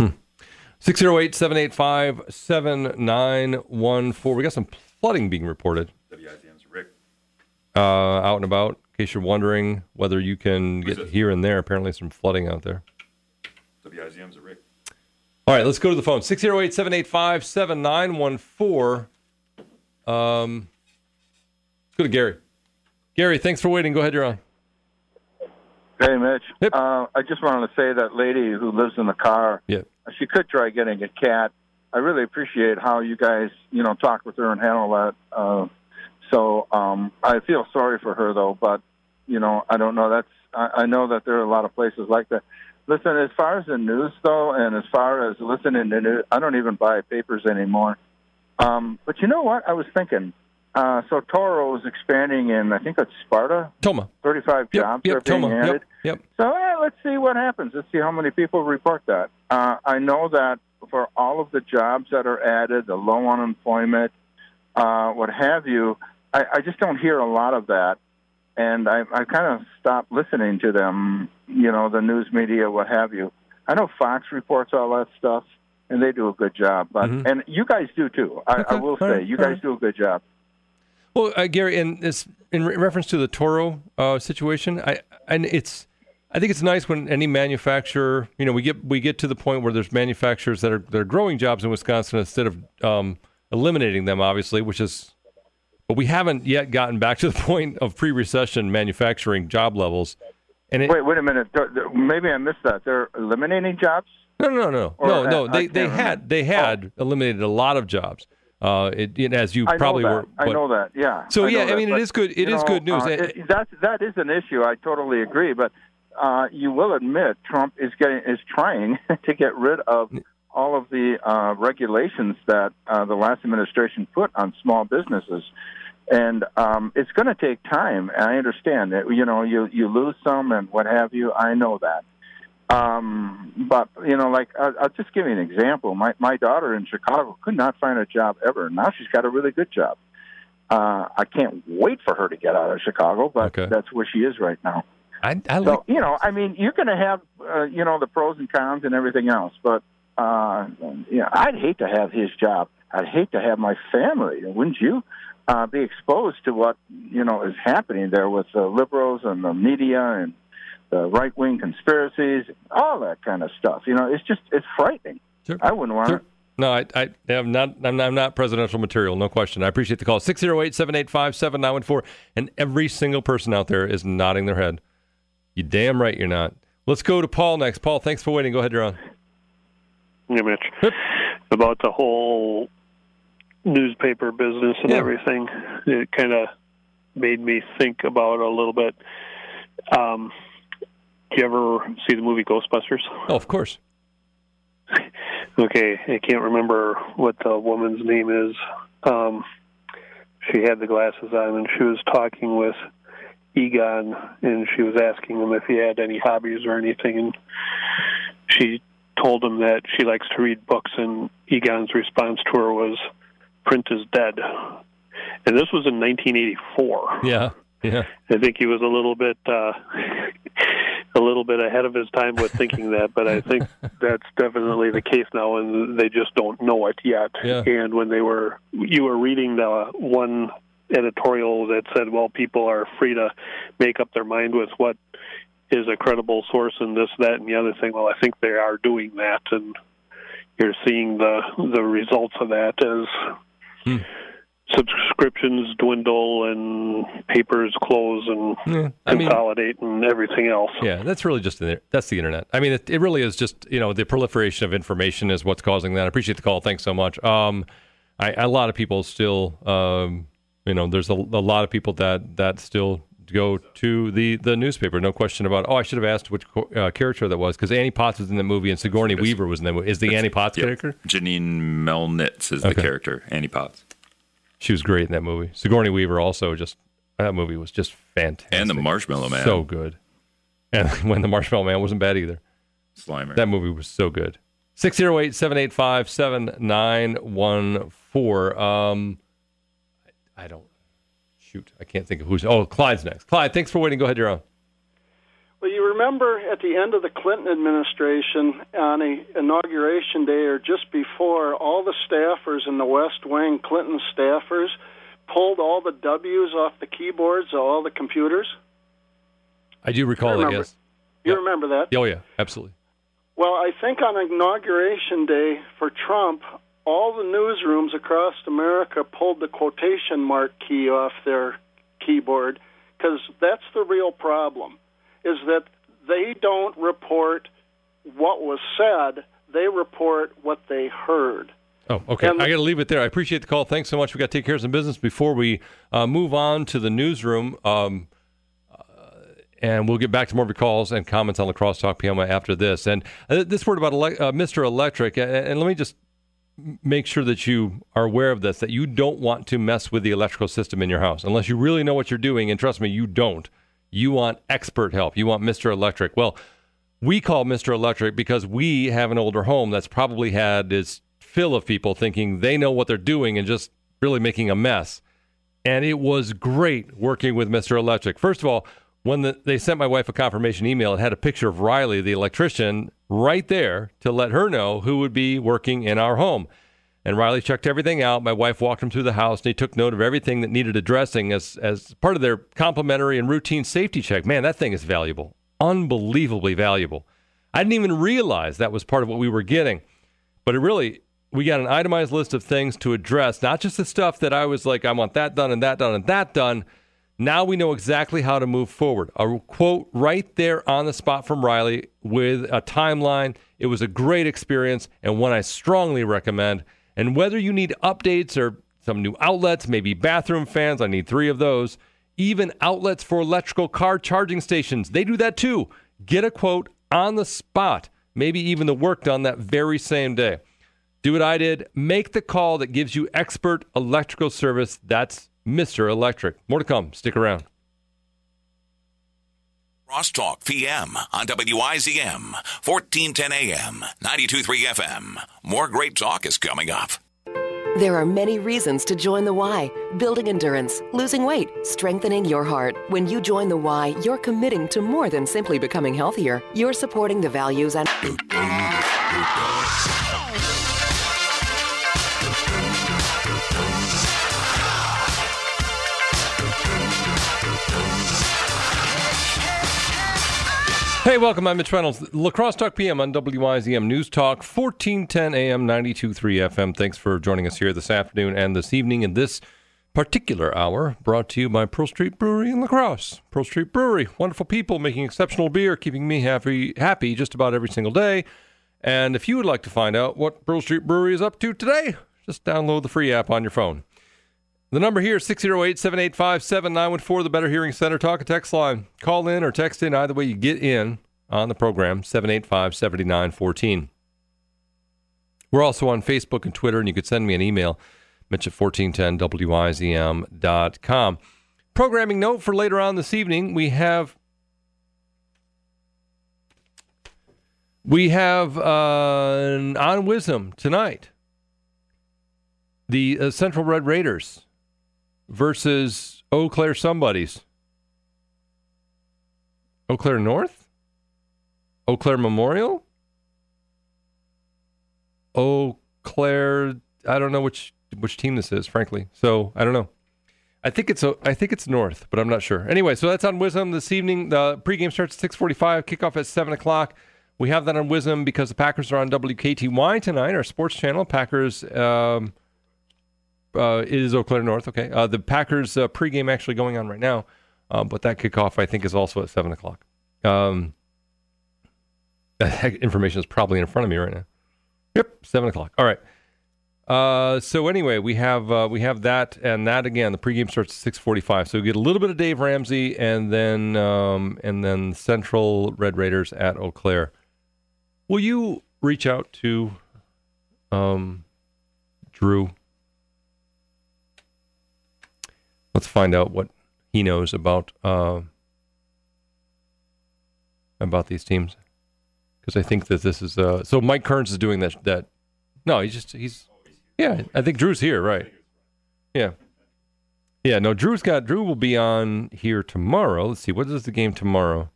S1: Hmm. 608 785 7914. We got some flooding being reported
S2: WIZM's Rick.
S1: uh, out and about. In case you're wondering whether you can get here and there, apparently some flooding out there.
S2: WIZM's Rick.
S1: All right, let's go to the phone. 608 785 7914. Um, Let's go to Gary. Gary, thanks for waiting. Go ahead, you're on.
S9: Hey, Mitch.
S1: Yep.
S9: Uh, I just wanted to say that lady who lives in the car,
S1: Yeah.
S9: she could try getting a cat. I really appreciate how you guys, you know, talk with her and handle that. Uh, so um, I feel sorry for her, though. But you know, I don't know. That's I, I know that there are a lot of places like that. Listen, as far as the news, though, and as far as listening to news, I don't even buy papers anymore. Um, but you know what? I was thinking. Uh, so Toro is expanding in, I think it's Sparta.
S1: Tomah.
S9: 35
S1: Yep,
S9: jobs
S1: yep,
S9: are being
S1: Tomah.
S9: added.
S1: Yep, yep.
S9: So eh, let's see what happens. Let's see how many people report that. Uh, I know that for all of the jobs that are added, the low unemployment, uh, what have you, I, I just don't hear a lot of that. And I, I kind of stopped listening to them, you know, the news media, what have you. I know Fox reports all that stuff, and they do a good job. But
S1: Mhm.
S9: and you guys do too. I, I will
S1: all
S9: say,
S1: right,
S9: you guys
S1: right.
S9: do a good job.
S1: Well, uh, Gary, in this in re- reference to the Toro uh, situation, I and it's I think it's nice when any manufacturer, you know, we get we get to the point where there's manufacturers that are that are growing jobs in Wisconsin instead of um, eliminating them, obviously, which is, but we haven't yet gotten back to the point of pre-recession manufacturing job levels. And it,
S9: Wait, wait a minute. Maybe I missed that. They're eliminating jobs.
S1: No, no, no,
S9: Or,
S1: no, no.
S9: I
S1: They they
S9: remember.
S1: had they had eliminated a lot of jobs. Uh, it, it- as you
S9: I
S1: probably were.
S9: I know that. Yeah.
S1: So,
S9: I
S1: yeah, I mean, it
S9: but,
S1: is good- it is
S9: know,
S1: good news.
S9: Uh,
S1: It-
S9: it, that that is an issue. I totally agree. But uh, you will admit Trump is getting is trying to get rid of all of the uh, regulations that uh, the last administration put on small businesses. And um, it's going to take time. And I understand that. You know, you you lose some and what have you. I know that. Um, but you know, like I'll, I'll just give you an example. My my daughter in Chicago could not find a job ever. Now she's got a really good job. Uh, I can't wait for her to get out of Chicago, but
S1: Okay.
S9: that's where she is right now.
S1: I, I like
S9: So you know, I mean, you're going to have uh, you know the pros and cons and everything else, but uh, you know, I'd hate to have his job. I'd hate to have my family, wouldn't you? Uh, be exposed to what you know is happening there with the liberals and the media and the right wing conspiracies, all that kind of stuff. You know, it's just it's frightening.
S1: Sure.
S9: I wouldn't want
S1: Sure.
S9: it.
S1: No, I, I am not. I'm not, I'm not presidential material. No question. I appreciate the call. 608-785-7914. And every single person out there is nodding their head. You damn right you're not. Let's go to Paul next. Paul, thanks for waiting. Go ahead, you're on.
S10: Yeah, Mitch. About the whole newspaper business and
S1: Yeah.
S10: everything, it kind of made me think about it a little bit. Um, do you ever see the movie Ghostbusters?
S1: Oh, of course.
S10: Okay, I can't remember what the woman's name is. Um, she had the glasses on and she was talking with Egon and she was asking him if he had any hobbies or anything and she told him that she likes to read books and Egon's response to her was print is dead. And this was in 1984.
S1: Yeah. Yeah.
S10: I think he was a little bit uh, a little bit ahead of his time with thinking that, but I think that's definitely the case now, and they just don't know it yet.
S1: Yeah.
S10: And when they were you were reading the one editorial that said, "Well, people are free to make up their mind with what is a credible source and this, that, and the other thing." Well, I think they are doing that, and you're seeing the the results of that as
S1: Hmm.
S10: subscriptions dwindle and papers close and
S1: Yeah. I mean,
S10: consolidate and everything else.
S1: yeah, that's really just the, that's the internet. I mean, it, it really is just you know the proliferation of information is what's causing that. I appreciate the call. Thanks so much. Um, I, a lot of people still, um, you know, there's a, a lot of people that that still go to the the newspaper. No question about. Oh, I should have asked which co- uh, character that was because Annie Potts was in the movie and Sigourney Weaver was in the movie. Is the Annie Potts
S2: Yep.
S1: character?
S2: Janine Melnitz is
S1: Okay.
S2: the character, Annie Potts.
S1: She was great in that movie. Sigourney Weaver also just that movie was just fantastic.
S2: And the Marshmallow Man.
S1: so good. And when the Marshmallow Man wasn't bad either.
S2: Slimer.
S1: That movie was so good. 608 785 7914. Um, I don't. Shoot. I can't think of who's. Oh, Clyde's next. Clyde, thanks for waiting. Go ahead, you're on.
S11: Well, you remember at the end of the Clinton administration, on a inauguration day or just before, all the staffers in the West Wing, Clinton staffers, pulled all the W's off the keyboards of all the computers.
S1: I do recall that.
S11: remember.
S1: Yes.
S11: You remember that?
S1: Oh yeah, absolutely.
S11: Well, I think on inauguration day for Trump, all the newsrooms across America pulled the quotation mark key off their keyboard because that's the real problem is that they don't report what was said, they report what they heard.
S1: Oh, okay.
S11: And-
S1: I got to leave it there. I appreciate the call. Thanks so much. We got to take care of some business before we uh, move on to the newsroom. Um, uh, and we'll get back to more of your calls and comments on the Crosstalk PM after this. And uh, this word about ele- uh, Mr. Electric, and, and let me just make sure that you are aware of this that you don't want to mess with the electrical system in your house unless you really know what you're doing. And trust me, you don't. You want expert help. You want Mr. Electric. Well, we call Mr. Electric because we have an older home that's probably had its fill of people thinking they know what they're doing and just really making a mess. And it was great working with Mr. Electric. First of all, when the, they sent my wife a confirmation email, it had a picture of Riley, the electrician, right there to let her know who would be working in our home. And Riley checked everything out. My wife walked him through the house, and he took note of everything that needed addressing as as part of their complimentary and routine safety check. Man, that thing is valuable, unbelievably valuable. I didn't even realize that was part of what we were getting, but it really we got an itemized list of things to address, not just the stuff that I was like, I want that done and that done and that done. Now we know exactly how to move forward. A quote right there on the spot from Riley with a timeline. It was a great experience and one I strongly recommend. And whether you need updates or some new outlets, maybe bathroom fans, I need three of those, even outlets for electrical car charging stations, they do that too. Get a quote on the spot, maybe even the work done that very same day. Do what I did. Make the call that gives you expert electrical service. That's Mr. Electric. More to come. Stick around.
S12: Crosstalk PM on WIZM, 1410 AM, 923 FM. More great talk is coming up.
S13: There are many reasons to join the Y. Building endurance, losing weight, strengthening your heart. When you join the Y, you're committing to more than simply becoming healthier. You're supporting the values and.
S1: Hey, welcome. I'm Mitch Reynolds. La Crosse Talk PM on WIZM News Talk, 1410 AM, 92.3 FM. Thanks for joining us here this afternoon and this evening in this particular hour, brought to you by Pearl Street Brewery in La Crosse. Pearl Street Brewery, wonderful people making exceptional beer, keeping me happy, happy just about every single day. And if you would like to find out what Pearl Street Brewery is up to today, just download the free app on your phone. The number here is 608 785 7914, the Better Hearing Center talk a text line. Call in or text in, either way you get in on the program, 785 7914. We're also on Facebook and Twitter, and you could send me an email, mitch at 1410wizm.com. Programming note for later on this evening, we have we have uh, on WIZM tonight. The uh, Central Red Raiders versus Eau Claire somebody's. Eau Claire North? Eau Claire Memorial? Eau Claire I don't know which which team this is, frankly. So I don't know. I think it's a, I think it's North, but I'm not sure. Anyway, so that's on WIZM this evening. The pregame starts at six forty-five. Kickoff at seven o'clock. We have that on WIZM because the Packers are on WKTY tonight, our sports channel. Packers. Um, uh, it is Eau Claire North. Okay. Uh, the Packers uh, pregame actually going on right now, uh, but that kickoff I think is also at seven o'clock. Um, that information is probably in front of me right now. Yep, seven o'clock. All right. Uh, so anyway, we have uh, we have that and that again. The pregame starts at six forty-five. So we get a little bit of Dave Ramsey and then um, and then Central Red Raiders at Eau Claire. Will you reach out to um, Drew? Let's find out what he knows about uh, about these teams because I think that this is uh, so. Mike Kearns is doing that. That no, he's just he's yeah. I think Drew's here, right? Yeah, yeah. No, Drew's got Drew will be on here tomorrow. Let's see, what is the game tomorrow?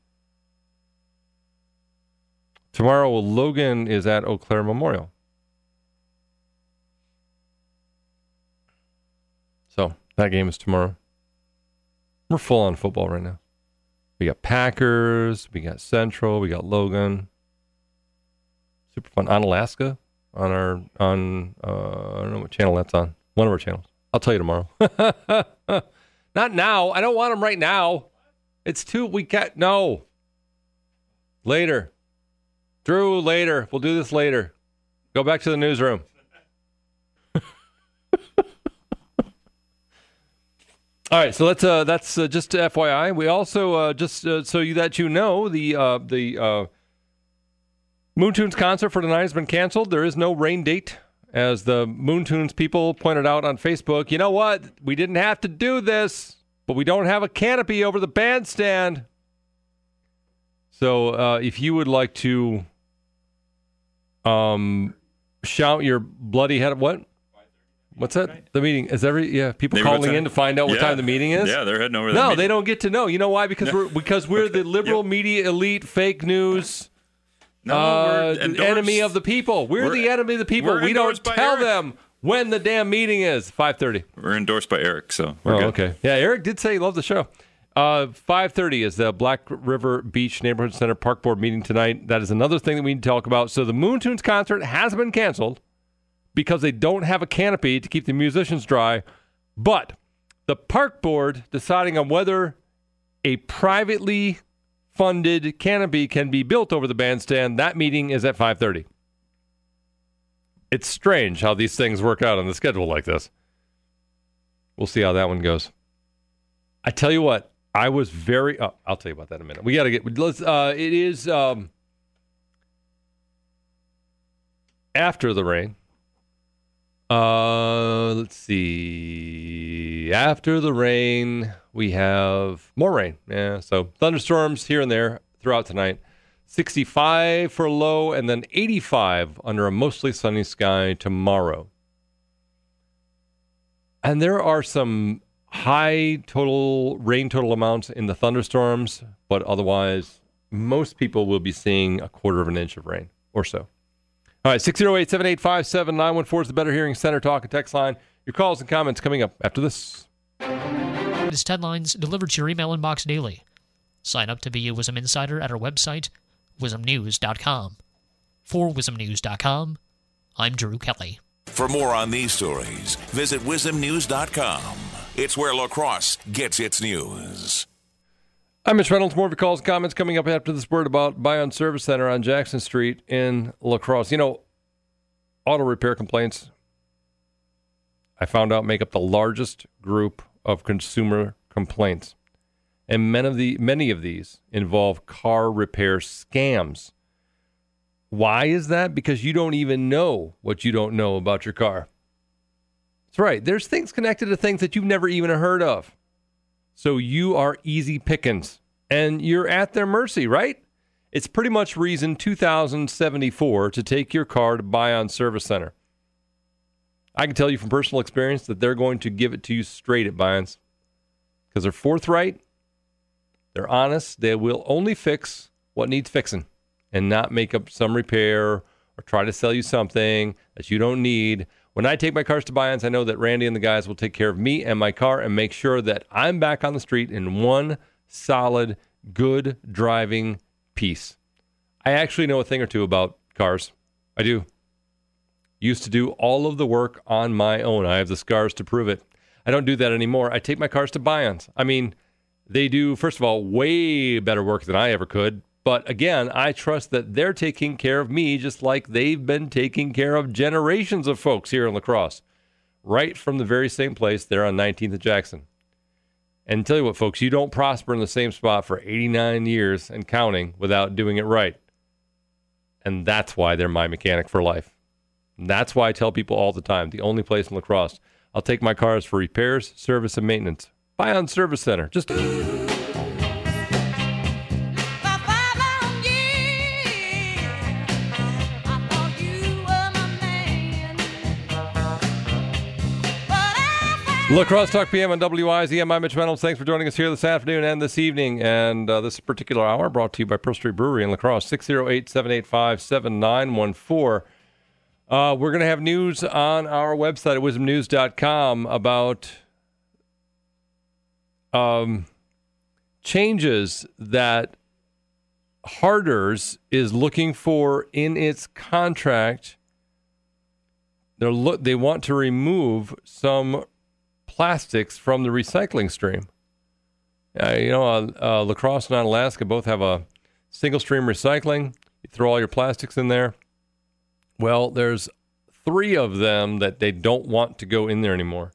S1: Tomorrow, Logan is at Eau Claire Memorial. So that game is tomorrow. We're full on football right now. We got Packers, we got Central, we got Logan. Super fun Onalaska on our on uh, I don't know what channel that's on. One of our channels. I'll tell you tomorrow. Not now. I don't want them right now. It's too we got no. Later. Drew, later. We'll do this later. Go back to the newsroom. All right, so let's uh, that's uh, just FYI. We also uh, just uh, so you that you know the uh, the uh, Moontunes concert for tonight has been canceled. There is no rain date, as the Moontunes people pointed out on Facebook. You know what? We didn't have to do this, but we don't have a canopy over the bandstand. So if you would like to um, shout your bloody head, at what? What's that? The meeting is every yeah. People
S2: Maybe
S1: calling in to find out what
S2: Yeah.
S1: time the meeting is.
S2: Yeah, they're heading over to the
S1: No,
S2: meeting.
S1: they don't get to know. You know why? Because we're because we're the liberal media elite, fake news.
S2: No,
S1: uh,
S2: we're
S1: the enemy of the people. We're,
S2: We're-
S1: the enemy of the people.
S2: we're
S1: don't tell
S2: Eric.
S1: them when the damn meeting is. Five thirty.
S2: We're endorsed by Eric, so we're
S1: Oh,
S2: good.
S1: okay. Yeah, Eric did say he loved the show. Uh, 5.30 is the Black River Beach Neighborhood Center Park Board meeting tonight. That is another thing that we need to talk about. So the Moontunes concert has been canceled because they don't have a canopy to keep the musicians dry. But the park board deciding on whether a privately funded canopy can be built over the bandstand, that meeting is at 5.30. It's strange how these things work out on the schedule like this. We'll see how that one goes. I tell you what, I was very. Oh, I'll tell you about that in a minute. We got to get. Let's. Uh, it is um, after the rain. Uh, let's see. After the rain, we have more rain. Yeah, so thunderstorms here and there throughout tonight. 65 for low, and then 85 under a mostly sunny sky tomorrow. And there are some high total rain total amounts in the thunderstorms, but otherwise, most people will be seeing a quarter of an inch of rain or so. All right, 608 785 7914 is the Better Hearing Center talk and text line. Your calls and comments coming up after this.
S14: Latest headlines delivered to your email inbox daily. Sign up to be a WIZM Insider at our website, wizmnews.com. For wizmnews.com, I'm Drew Kelly.
S12: For more on these stories, visit wizmnews.com. It's where La Crosse gets its news.
S1: I'm Mitch Reynolds. More of your calls and comments coming up after this word about Bion Service Center on Jackson Street in La Crosse. You know, auto repair complaints, I found out, make up the largest group of consumer complaints. And many of, the, many of these involve car repair scams. Why is that? Because you don't even know what you don't know about your car. That's right. There's things connected to things that you've never even heard of. So you are easy pickings and you're at their mercy, right? It's pretty much reason 2074 to take your car to Bion Service Center. I can tell you from personal experience that they're going to give it to you straight at Bion's because they're forthright, they're honest, they will only fix what needs fixing and not make up some repair or try to sell you something that you don't need. When I take my cars to Bion's, I know that Randy and the guys will take care of me and my car and make sure that I'm back on the street in one solid, good driving piece. I actually know a thing or two about cars. I do. Used to do all of the work on my own. I have the scars to prove it. I don't do that anymore. I take my cars to Bion's. I mean, they do, first of all, way better work than I ever could. But again, I trust that they're taking care of me just like they've been taking care of generations of folks here in La Crosse, right from the very same place there on 19th and Jackson. And tell you what, folks, you don't prosper in the same spot for 89 years and counting without doing it right. And that's why they're my mechanic for life. And that's why I tell people all the time the only place in La Crosse I'll take my cars for repairs, service, and maintenance. Bion Service Center. Just. La Crosse Talk PM on WIZM. I'm Mitch Reynolds. Thanks for joining us here this afternoon and this evening. And uh, this particular hour brought to you by Pearl Street Brewery in La Crosse, 608 785 7914. Uh, We're going to have news on our website at wizmnews.com about um, changes that Harter's is looking for in its contract. They're look, they want to remove some plastics from the recycling stream. Uh, you know, uh, uh, La Crosse and Alaska both have a single stream recycling. You throw all your plastics in there. Well, there's three of them that they don't want to go in there anymore.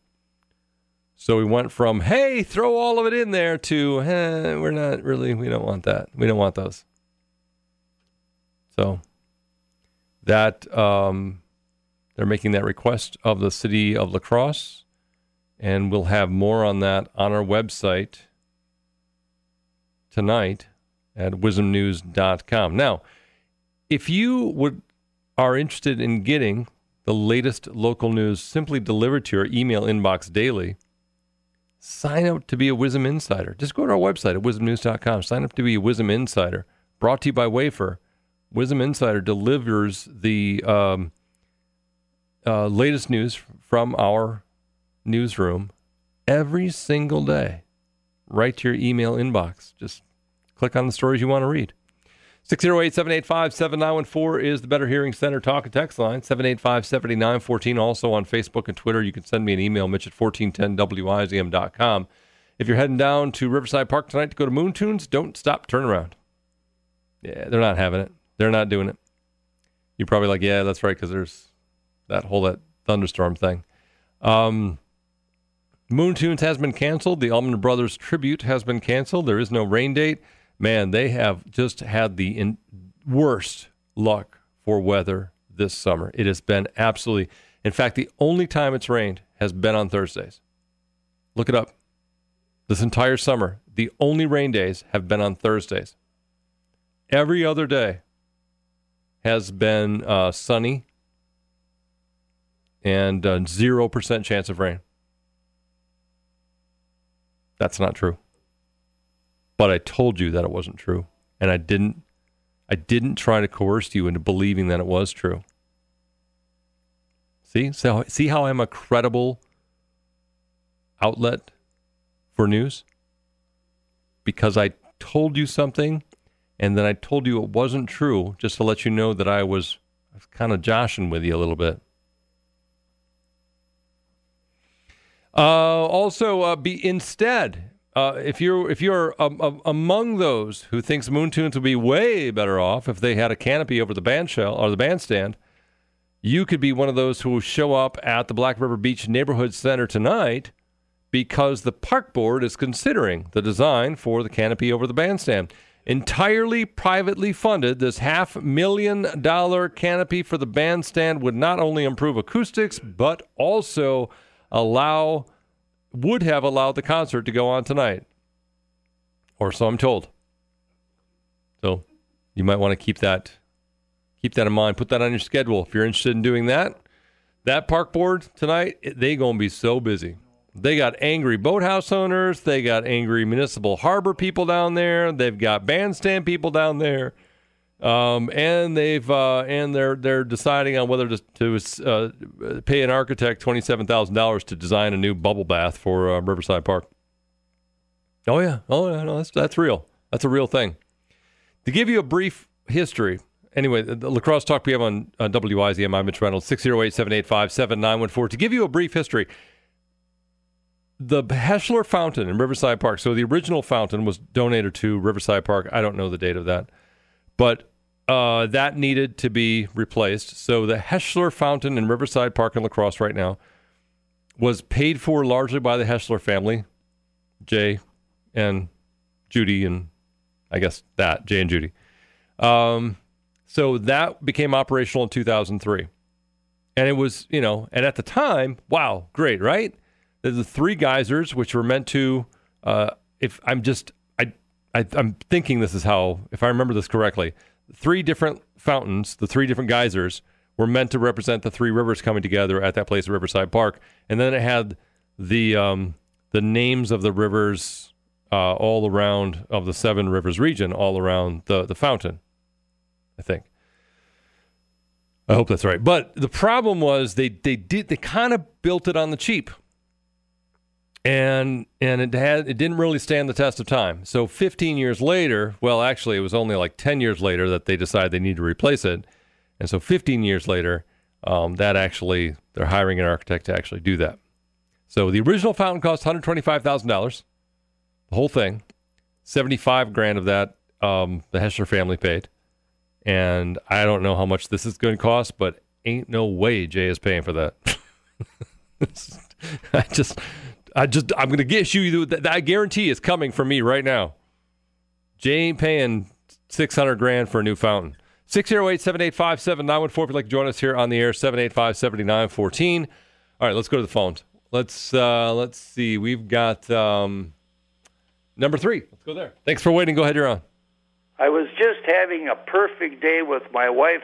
S1: So we went from, hey, throw all of it in there to, eh, we're not really, we don't want that. We don't want those. So that, um, they're making that request of the city of La Crosse. And we'll have more on that on our website tonight at wizmnews.com. Now, if you would are interested in getting the latest local news simply delivered to your email inbox daily, sign up to be a WIZM Insider. Just go to our website at wizmnews.com. Sign up to be a WIZM Insider. Brought to you by Wafer. WIZM Insider delivers the um, uh, latest news from our newsroom every single day right to your email inbox. Just click on the stories you want to read. 608 785 7914 is the Better Hearing Center talk and text line. 785 7914. Also on Facebook and Twitter. You can send me an email, mitch at 1410wizm.com. If you're heading down to Riverside Park tonight to go to Moon Tunes, don't stop, turn around. Yeah, they're not having it. They're not doing it. You're probably like, yeah, that's right, because there's that whole that thunderstorm thing. Um, Moon Tunes has been canceled. The Allman Brothers tribute has been canceled. There is no rain date. Man, they have just had the in- worst luck for weather this summer. It has been absolutely. In fact, the only time it's rained has been on Thursdays. Look it up. This entire summer, the only rain days have been on Thursdays. Every other day has been uh, sunny and uh, 0% chance of rain. That's not true. But I told you that it wasn't true, and I didn't I didn't try to coerce you into believing that it was true. See? So see how I'm a credible outlet for news? Because I told you something and then I told you it wasn't true just to let you know that I was, was kind of joshing with you a little bit. Uh, also, uh, be instead, uh, if you're if you're um, um, among those who thinks Moon Tunes would be way better off if they had a canopy over the band shell or the bandstand, you could be one of those who will show up at the Black River Beach Neighborhood Center tonight because the park board is considering the design for the canopy over the bandstand. Entirely privately funded, this half million dollar canopy for the bandstand would not only improve acoustics but also allow would have allowed the concert to go on tonight. Or so I'm told. So you might want to keep that keep that in mind. Put that on your schedule if you're interested in doing that. That park board tonight, they to be so busy. They got angry boathouse owners, they got angry municipal harbor people down there, they've got bandstand people down there. Um, and they've uh, and they're they're deciding on whether to, to uh, pay an architect twenty seven thousand dollars to design a new bubble bath for uh, Riverside Park. Oh yeah, oh yeah, no, that's that's real. That's a real thing. To give you a brief history, anyway, the La Crosse talk we have on uh, WIZM. I'm Mitch Reynolds, 608-785-7914. To give you a brief history, the Heschler Fountain in Riverside Park. So the original fountain was donated to Riverside Park. I don't know the date of that, but uh, that needed to be replaced. So the Heschler Fountain in Riverside Park in La Crosse right now was paid for largely by the Heschler family, Jay and Judy, and I guess that Jay and Judy. Um, so that became operational in 2003, and it was you know, and at the time, wow, great, right? There's the three geysers, which were meant to, uh, if I'm just, I, I, I'm thinking this is how, if I remember this correctly, three different fountains, the three different geysers, were meant to represent the three rivers coming together at that place at Riverside Park. And then it had the um, the names of the rivers uh, all around of the Seven Rivers region, all around the the fountain. I think. I hope that's right. But the problem was they they did they kind of built it on the cheap. And and it had it didn't really stand the test of time. So 15 years later, well actually it was only like 10 years later that they decided they need to replace it. And so 15 years later, um, that actually they're hiring an architect to actually do that. So the original fountain cost $125,000, the whole thing. 75 grand of that um, the Hessler family paid. And I don't know how much this is going to cost, but ain't no way Jay is paying for that. I just, I just, I'm going to get you that. I guarantee it's coming from me right now. Jay ain't paying 600 grand for a new fountain. 608 785 7914 if you'd like to join us here on the air, 785 7914. All right, let's go to the phones. Let's uh, let's see. We've got um, number three. Let's go there. Thanks for waiting. Go ahead. You're on.
S15: I was just having a perfect day with my wife,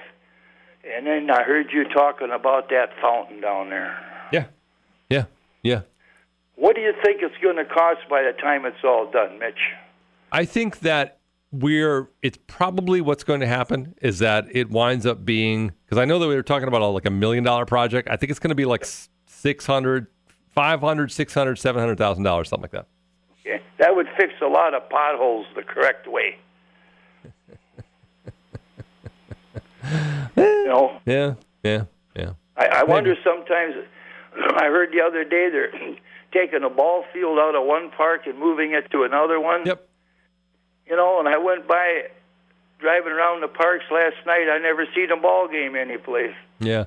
S15: and then I heard you talking about that fountain down there.
S1: Yeah, yeah, yeah.
S15: What do you think it's going to cost by the time it's all done, Mitch?
S1: I think that we're it's probably what's going to happen is that it winds up being because I know that we were talking about a, like a million dollar project. I think it's going to be like 600, 500, 600, 700,000 dollars, something like that.
S15: Okay. That would fix a lot of potholes the correct way. Eh, you know,
S1: Yeah, yeah, yeah.
S15: I, I wonder sometimes. I heard the other day they're taking a ball field out of one park and moving it to another one.
S1: Yep.
S15: You know, and I went by driving around the parks last night. I never seen a ball game anyplace.
S1: Yeah.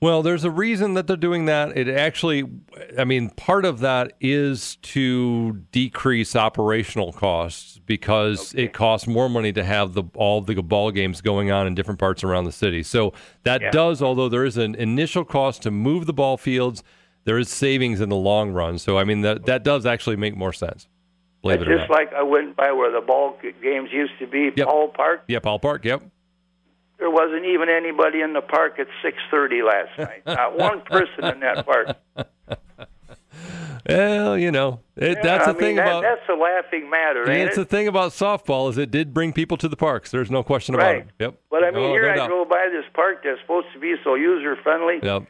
S1: Well, there's a reason that they're doing that. It actually, I mean, part of that is to decrease operational costs because it costs more money to have the all the ball games going on in different parts around the city. So that
S15: Yeah.
S1: does, although there is an initial cost to move the ball fields, there is savings in the long run. So I mean, that that does actually make more sense. Believe it or
S15: Just
S1: not.
S15: like I went by where the ball games used to be, Paul Park.
S1: Yeah, Paul Park. Yep.
S15: There wasn't even anybody in the park at 6:30 last night. Not one person in that park.
S1: Well, you know, it, that's
S15: I
S1: the
S15: mean,
S1: thing
S15: that,
S1: about
S15: that's a laughing matter, ain't
S1: it's
S15: it?
S1: the thing about softball is it did bring people to the parks. There's no question about it. Yep.
S15: But I mean,
S1: No-
S15: here
S1: no
S15: I
S1: doubt.
S15: drove by this park that's supposed to be so user friendly,
S1: Yep.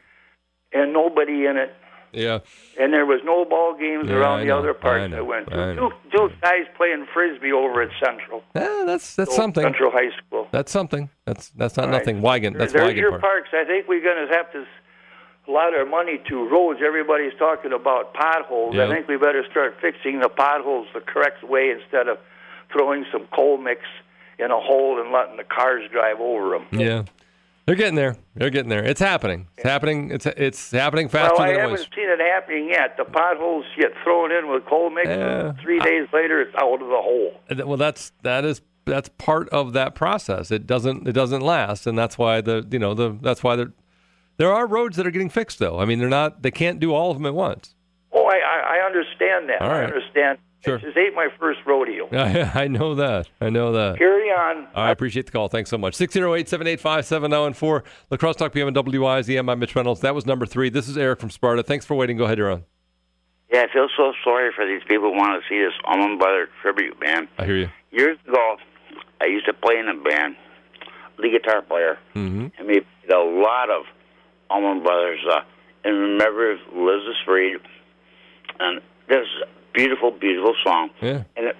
S15: and nobody in it.
S1: Yeah.
S15: And there was no ball games
S1: Yeah,
S15: around
S1: I
S15: the
S1: know,
S15: other parks
S1: I
S15: I, went to.
S1: know.
S15: Two, two guys playing frisbee over at Central.
S1: Yeah, that's that's
S15: Old
S1: something.
S15: Central High School.
S1: That's something. That's that's not
S15: All right.
S1: nothing. Wigan. That's
S15: There's
S1: Wigan
S15: your
S1: Park.
S15: parks. I think we're going to have to a lot of money to roads. Everybody's talking about potholes.
S1: Yeah.
S15: I think we better start fixing the potholes the correct way instead of throwing some coal mix in a hole and letting the cars drive over them.
S1: Yeah. They're getting there. They're getting there. It's happening. It's happening. It's it's happening faster
S15: well, I
S1: than it
S15: haven't seen it happening yet. The potholes get thrown in with coal mix.
S1: Yeah.
S15: Three days later, it's out of the hole.
S1: Well, that's that is that's part of that process. It doesn't it doesn't last, and that's why the you know the that's why there there are roads that are getting fixed though. I mean, they're not they can't do all of them at once.
S15: Understand that.
S1: All
S15: I understand.
S1: Sure.
S15: This ain't my first rodeo.
S1: I, I know that. I know that.
S15: Carry on.
S1: I appreciate the call. Thanks so much. 608 785 7014. La Crosse Talk PM and WIZM. I'm Mitch Reynolds. That was number three. This is Eric from Sparta. Thanks for waiting. Go ahead, you're on.
S8: Yeah, I feel so sorry for these people who want to see this Allman Brothers tribute band.
S1: I hear you.
S8: Years ago, I used to play in a band, the guitar player,
S1: Mm-hmm.
S8: and we played a lot of Allman Brothers. Uh, and remember Liz is Freed, and this is a beautiful, beautiful song.
S1: Yeah.
S8: And it,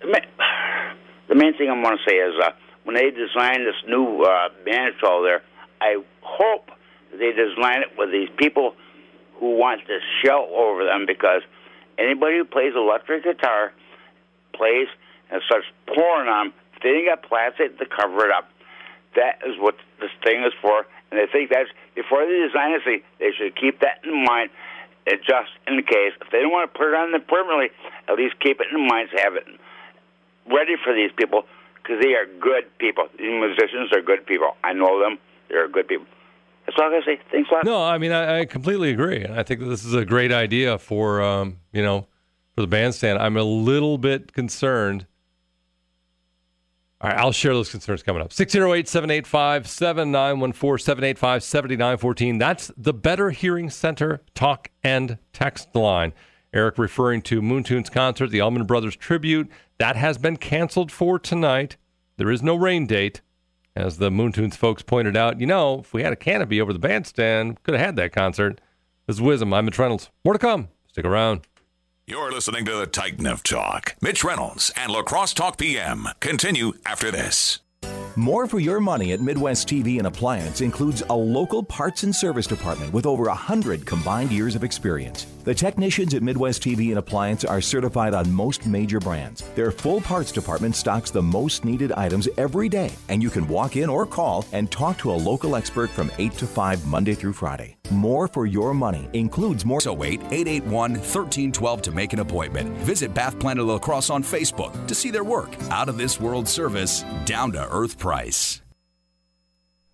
S8: the, ma- the main thing I want to say is uh, when they designed this new uh, band show there, I hope they design it with these people who want to shout over them because anybody who plays electric guitar plays and starts pouring on them. If they got plastic to cover it up, that is what this thing is for. And I think that's before they design it, they, they should keep that in mind. Just in case, if they don't want to put it on there permanently, at least keep it in mind have it ready for these people because they are good people. These musicians are good people. I know them. They're good people. That's all I say. Thanks a lot.
S1: No, I mean, I, I completely agree. I think this is a great idea for, um, you know, for the bandstand. I'm a little bit concerned. All right, I'll share those concerns coming up. 608 785 7914 785 7914. That's the Better Hearing Center talk and text line. Eric referring to Moontunes concert, the Allman Brothers tribute. That has been canceled for tonight. There is no rain date. As the Moontunes folks pointed out, you know, if we had a canopy over the bandstand, could have had that concert. This is WIZM. I'm Reynolds. More to come. Stick around.
S12: You're listening to the Titan of Talk. Mitch Reynolds and La Crosse Talk PM continue after this.
S16: More for your money at Midwest TV and Appliance includes a local parts and service department with over 100 combined years of experience. The technicians at Midwest TV and Appliance are certified on most major brands. Their full parts department stocks the most needed items every day, and you can walk in or call and talk to a local expert from 8 to 5 Monday through Friday. More for your money includes more.
S17: So wait 881 1312 to make an appointment. Visit Bath Planet La Crosse on Facebook to see their work. Out of this world service, down to earth price.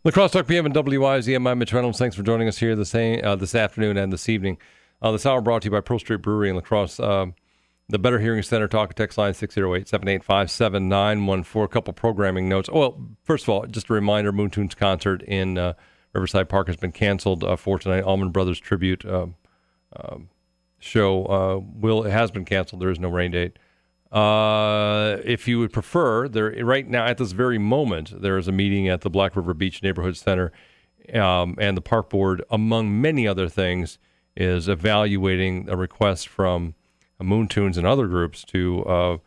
S1: La Crosse Talk PM and WIZM. I'm Mitch Reynolds. Thanks for joining us here this, uh, this afternoon and this evening. Uh, this hour brought to you by Pearl Street Brewery in La Crosse. Uh, the Better Hearing Center talk text line 608 785 7914. A couple programming notes. Well, first of all, just a reminder Moontunes concert in uh, Riverside Park has been canceled uh, for tonight. Allman Brothers tribute um, um, show uh, will has been canceled. There is no rain date. Uh, if you would prefer, there right now at this very moment, there is a meeting at the Black River Beach Neighborhood Center, um, and the park board, among many other things, is evaluating a request from Moontunes and other groups to uh,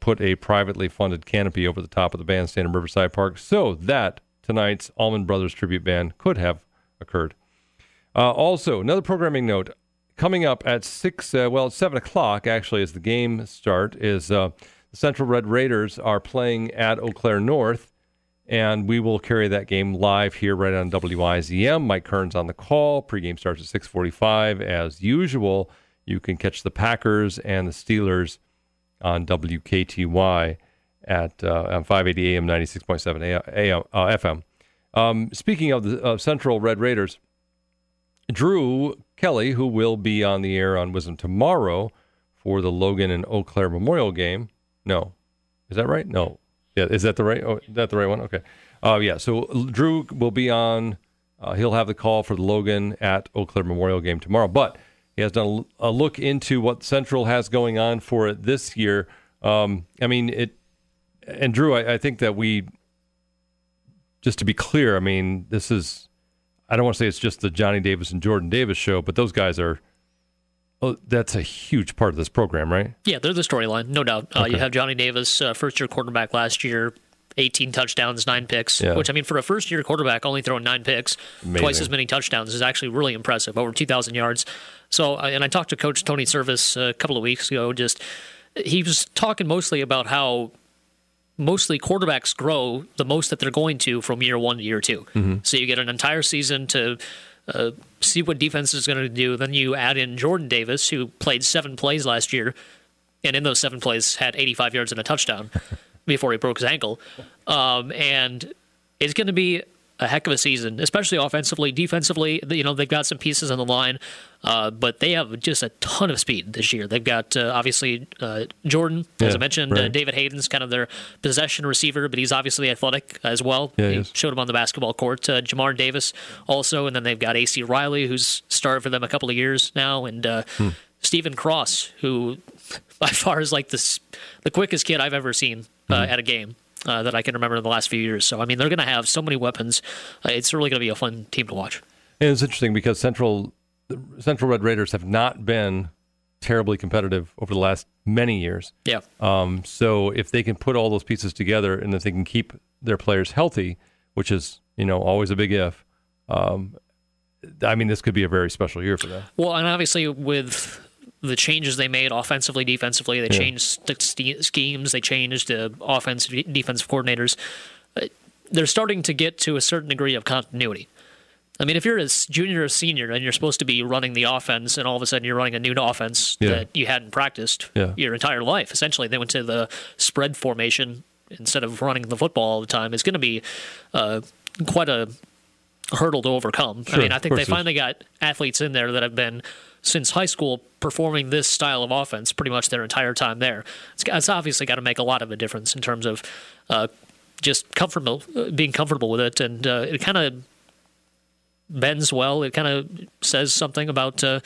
S1: put a privately funded canopy over the top of the bandstand in Riverside Park, so that tonight's Allman Brothers tribute band could have occurred. Uh, also, another programming note coming up at six, uh, well, at seven o'clock actually, as the game start, is uh, the Central Red Raiders are playing at Eau Claire North, and we will carry that game live here right on WIZM. Mike Kearns on the call. Pregame starts at six forty-five as usual. You can catch the Packers and the Steelers on WKTY at uh, on 580 AM, 96.7 AM, uh, FM. Um, speaking of the Central Red Raiders, Drew Kelly, who will be on the air on WIZM tomorrow for the Logan and Eau Claire Memorial game. No, is that right? No, yeah, is that the right? Oh, is that the right one? Okay. Uh, yeah. So Drew will be on. Uh, he'll have the call for the Logan at Eau Claire Memorial game tomorrow. But he has done a look into what Central has going on for it this year. Um, I mean, it. And Drew, I, I think that we. Just to be clear, I mean, this is I don't want to say it's just the Johnny Davis and Jordan Davis show, but those guys are. Oh, that's a huge part of this program, right?
S14: Yeah, they're the storyline, no doubt. Uh, You have Johnny Davis, uh, first year quarterback last year, 18 touchdowns, nine picks,
S1: Yeah.
S14: which I mean, for a first year quarterback, only throwing nine picks,
S1: Amazing.
S14: twice as many touchdowns is actually really impressive, over 2,000 yards. So, uh, and I talked to Coach Tony Service a couple of weeks ago. Just he was talking mostly about how mostly quarterbacks grow the most that they're going to from year one to year 2
S18: Mhm.
S14: So you get an entire season to uh, see what defense is going to do. Then you add in Jordan Davis, who played seven plays last year, and in those seven plays had 85 yards and a touchdown before he broke his ankle. Um, and it's going to be a heck of a season, especially offensively. Defensively, you know, they've got some pieces on the line, uh, but they have just a ton of speed this year. They've got uh, obviously uh, Jordan, as
S1: Yeah,
S14: I mentioned, uh,
S1: right.
S14: David Hayden's kind of their possession receiver, but he's obviously athletic as well.
S1: Yeah,
S14: showed him on the basketball court. Uh, Jamar Davis also, and then they've got AC Riley, who's started for them a couple of years now, and uh,
S1: Hmm.
S14: Stephen Cross, who by far is like this the quickest kid I've ever seen uh,
S1: Mm-hmm.
S14: at a game. Uh, that I can remember in the last few years. So, I mean, they're going to have so many weapons. Uh, it's really going to be a fun team to watch.
S1: And it's interesting because Central Central Red Raiders have not been terribly competitive over the last many years.
S14: Yeah.
S1: Um, so if they can put all those pieces together and if they can keep their players healthy, which is you know always a big if, um, I mean this could be a very special year for them.
S14: Well, and obviously with the changes they made offensively, defensively, they
S1: Yeah.
S14: changed the st- schemes, they changed the offensive, defensive coordinators. Uh, they're starting to get to a certain degree of continuity. I mean, if you're a junior or senior and you're supposed to be running the offense, and all of a sudden you're running a new offense
S1: Yeah.
S14: that you hadn't practiced
S1: Yeah.
S14: your entire life, essentially they went to the spread formation instead of running the football all the time. It's going to be uh, quite a hurdle to overcome. I mean, I think they finally got athletes in there that have been since high school performing this style of offense pretty much their entire time there. It's, it's obviously got to make a lot of a difference in terms of uh, just comfortable, uh, being comfortable with it, and uh, it kind of bends well. It kind of says something about uh,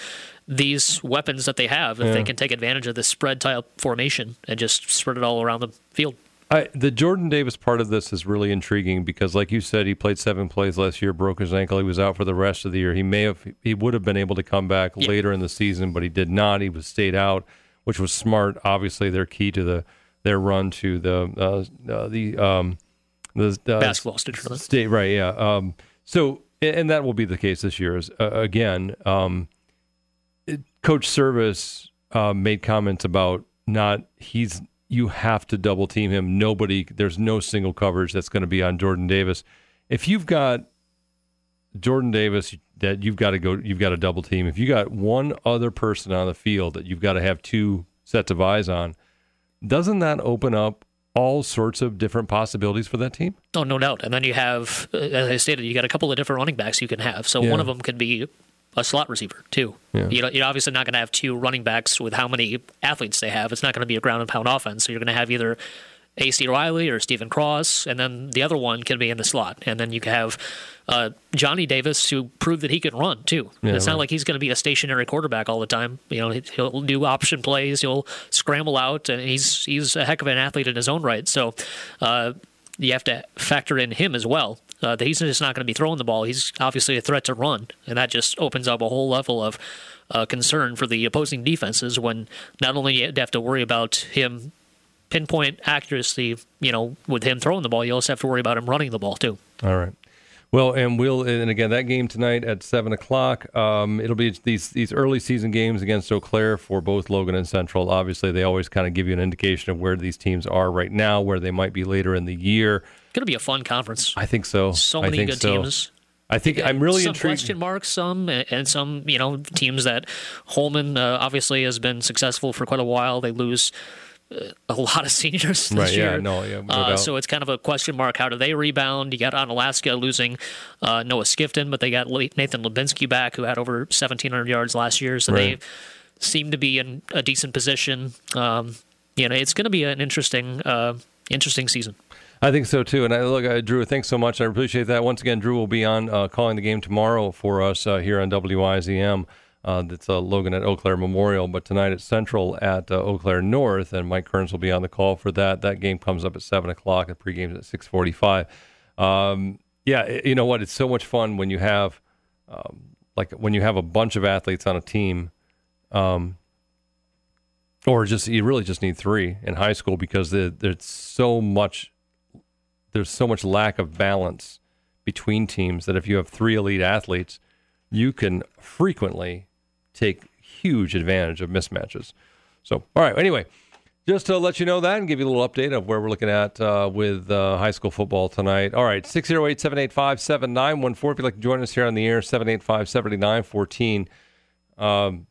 S14: these weapons that they have if
S1: Yeah.
S14: they can take advantage of this spread type formation and just spread it all around the field.
S1: I, the Jordan Davis part of this is really intriguing because, like you said, he played seven plays last year, broke his ankle. He was out for the rest of the year. He may have, he would have been able to come back later in the season, but he did not. He was stayed out, which was smart. Obviously, they're key to the their run to the uh, uh, the um, the uh,
S14: Basketball state tournament.
S1: State, right? Yeah. Um, so, and that will be the case this year. Is uh, again, um, it- Coach Service uh, made comments about not he's you have to double team him. Nobody, there's no single coverage that's going to be on Jordan Davis. If you've got Jordan Davis that you've got to go, you've got to double team. If you got one other person on the field that you've got to have two sets of eyes on, doesn't that open up all sorts of different possibilities for that team?
S14: Oh, no doubt. And then you have, uh, as I stated, you got a couple of different running backs you can have. So
S1: Yeah.
S14: one of them could be a slot receiver too.
S1: Yeah.
S14: You know, you're obviously not going to have two running backs with how many athletes they have. It's not going to be a ground and pound offense. So you're going to have either AC Riley or Stephen Cross, and then the other one can be in the slot. And then you can have uh, Johnny Davis, who proved that he can run too.
S1: Yeah,
S14: it's
S1: right.
S14: not like he's going to be a stationary quarterback all the time. You know, he- he'll do option plays, he'll scramble out, and he's he's a heck of an athlete in his own right. So. Uh, you have to factor in him as well. Uh, he's just not going to be throwing the ball. He's obviously a threat to run, and that just opens up a whole level of uh, concern for the opposing defenses. When not only you have to worry about him pinpoint accuracy, you know, with him throwing the ball, you also have to worry about him running the ball too.
S1: All right. Well, and we'll and again that game tonight at seven o'clock. Um, it'll be these these early season games against Eau Claire for both Logan and Central. Obviously, they always kind of give you an indication of where these teams are right now, where they might be later in the year.
S14: Going to be a fun conference.
S1: I think so.
S14: So many good
S1: so.
S14: teams.
S1: I think I'm really
S14: some
S1: intrigued.
S14: question marks, some and some you know teams that Holmen uh, obviously has been successful for quite a while. They lose uh, a lot of seniors this
S1: Right, yeah,
S14: year.
S1: no, yeah, no
S14: uh, so it's kind of a question mark. How do they rebound? You got Onalaska losing uh, Noah Skifton, but they got Nathan Lubinsky back, who had over 1,700 yards last year. So
S1: Right.
S14: they seem to be in a decent position. Um, you know, it's going to be an interesting, uh, interesting season.
S1: I think so too. And I look, uh, Drew, thanks so much. I appreciate that. Once again, Drew will be on uh, calling the game tomorrow for us uh, here on WIZM. Uh, that's uh, Logan at Eau Claire Memorial, but tonight it's Central at uh, Eau Claire North, and Mike Kearns will be on the call for that. That game comes up at seven o'clock. The pregame's at six forty-five. Um, yeah, i- you know what? It's so much fun when you have, um, like, when you have a bunch of athletes on a team. Um, or just you really just need three in high school because there, there's so much there's so much lack of balance between teams that if you have three elite athletes, you can frequently take huge advantage of mismatches. So, all right. Anyway, just to let you know that and give you a little update of where we're looking at uh, with uh, high school football tonight. All right, 608 785 7914. If you'd like to join us here on the air, 785 7914. Um,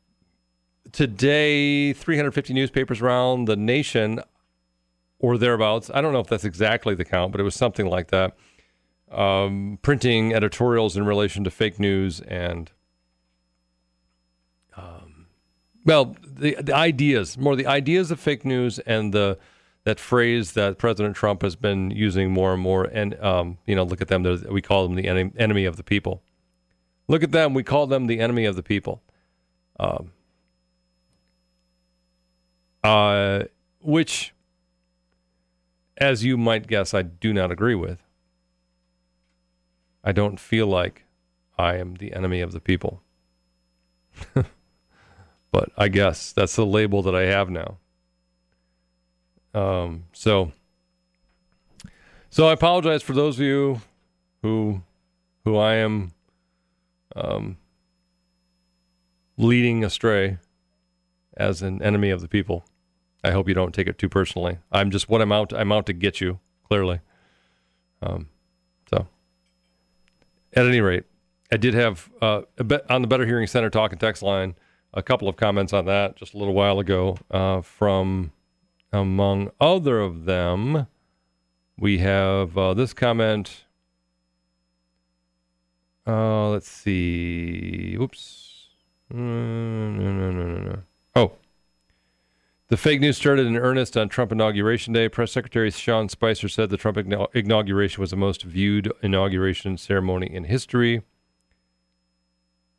S1: Today, 350 newspapers around the nation or thereabouts. I don't know if that's exactly the count, but it was something like that. Um, printing editorials in relation to fake news and, um, well, the, the ideas, more the ideas of fake news and the that phrase that President Trump has been using more and more. And um, you know, look at them; we call them the enemy, enemy of the people. Look at them; we call them the enemy of the people. Um, uh, which, as you might guess, I do not agree with. I don't feel like I am the enemy of the people. but I guess that's the label that I have now. Um, so, so I apologize for those of you who, who I am, um, leading astray as an enemy of the people. I hope you don't take it too personally. I'm just what I'm out. I'm out to get you. Clearly. Um, so, at any rate, I did have uh, a bit on the Better Hearing Center talk and text line a couple of comments on that just a little while ago. Uh, from among other of them, we have uh, this comment. Uh, let's see. Oops. No, no, no, no, no. Oh. The fake news started in earnest on Trump inauguration day. Press Secretary Sean Spicer said the Trump inauguration was the most viewed inauguration ceremony in history,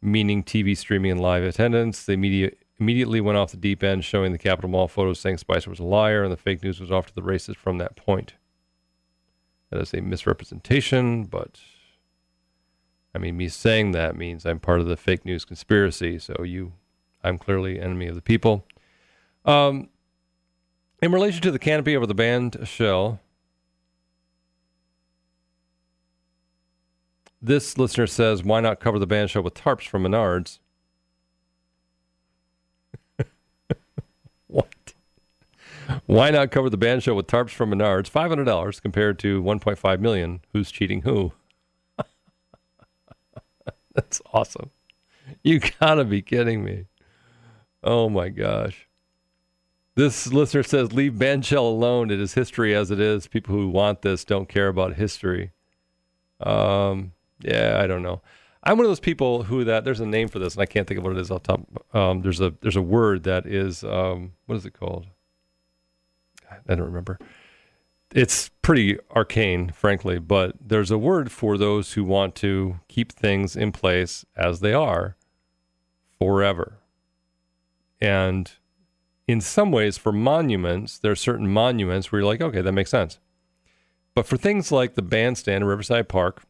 S1: meaning TV streaming and live attendance. The media immediately went off the deep end, showing the Capitol Mall photos saying Spicer was a liar, and the fake news was off to the races from that point. That is a misrepresentation, but I mean, me saying that means I'm part of the fake news conspiracy. So you, I'm clearly enemy of the people. Um, in relation to the canopy over the band shell, this listener says, "Why not cover the band shell with tarps from Menards?" what? Why not cover the band show with tarps from Menards? Five hundred dollars compared to one point five million. Who's cheating who? That's awesome. You gotta be kidding me. Oh my gosh. This listener says, leave Bandshell alone. It is history as it is. People who want this don't care about history. Um, yeah, I don't know. I'm one of those people who that there's a name for this, and I can't think of what it is off top. Um, there's a there's a word that is um, what is it called? I don't remember. It's pretty arcane, frankly, but there's a word for those who want to keep things in place as they are forever. And in some ways, for monuments, there are certain monuments where you're like, okay, that makes sense. But for things like the bandstand in Riverside Park,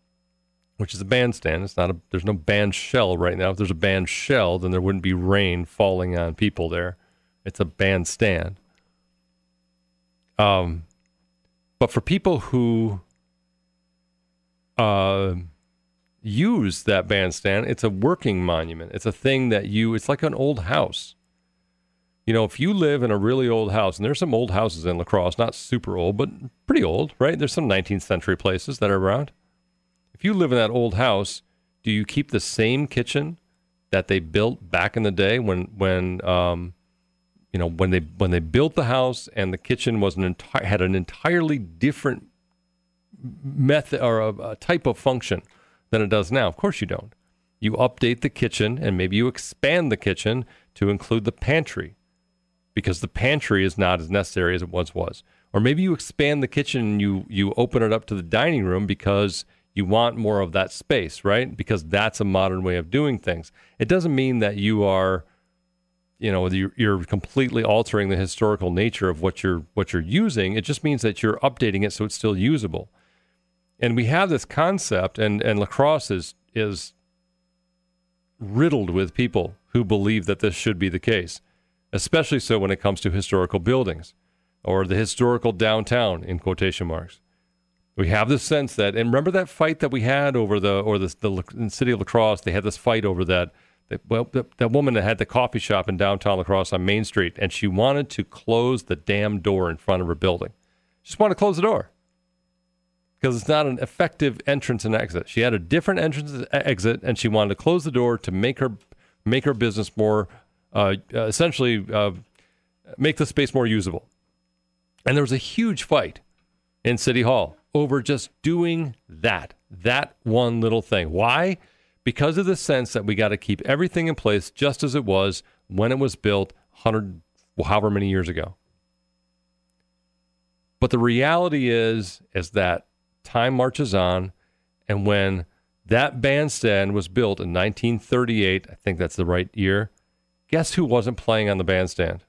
S1: which is a bandstand, it's not a, there's no band shell right now. If there's a band shell, then there wouldn't be rain falling on people there. It's a bandstand. Um, but for people who uh, use that bandstand, it's a working monument. It's a thing that you, it's like an old house. You know, if you live in a really old house, and there's some old houses in La Crosse, not super old, but pretty old, right? There's some 19th century places that are around. If you live in that old house, do you keep the same kitchen that they built back in the day when when um, you know when they when they built the house and the kitchen was an entire had an entirely different method or a, a type of function than it does now? Of course you don't. You update the kitchen and maybe you expand the kitchen to include the pantry because the pantry is not as necessary as it once was. Or maybe you expand the kitchen and you you open it up to the dining room because you want more of that space, right? Because that's a modern way of doing things. It doesn't mean that you are, you know, you're, completely altering the historical nature of what you're what you're using. It just means that you're updating it so it's still usable. And we have this concept, and and La Crosse is is riddled with people who believe that this should be the case, especially so when it comes to historical buildings or the historical downtown in quotation marks. We have this sense that, and remember that fight that we had over the, or the, the, the city of La Crosse, they had this fight over that, that well, that, that woman that had the coffee shop in downtown La Crosse on Main Street, and she wanted to close the damn door in front of her building. She just wanted to close the door because it's not an effective entrance and exit. She had a different entrance and exit, and she wanted to close the door to make her make her business more, essentially, uh, make the space more usable. And there was a huge fight in City Hall over just doing that, that one little thing. Why? Because of the sense that we got to keep everything in place just as it was when it was built 100, however many years ago. But the reality is, is that time marches on, and when that bandstand was built in 1938, I think that's the right year. Guess who wasn't playing on the bandstand?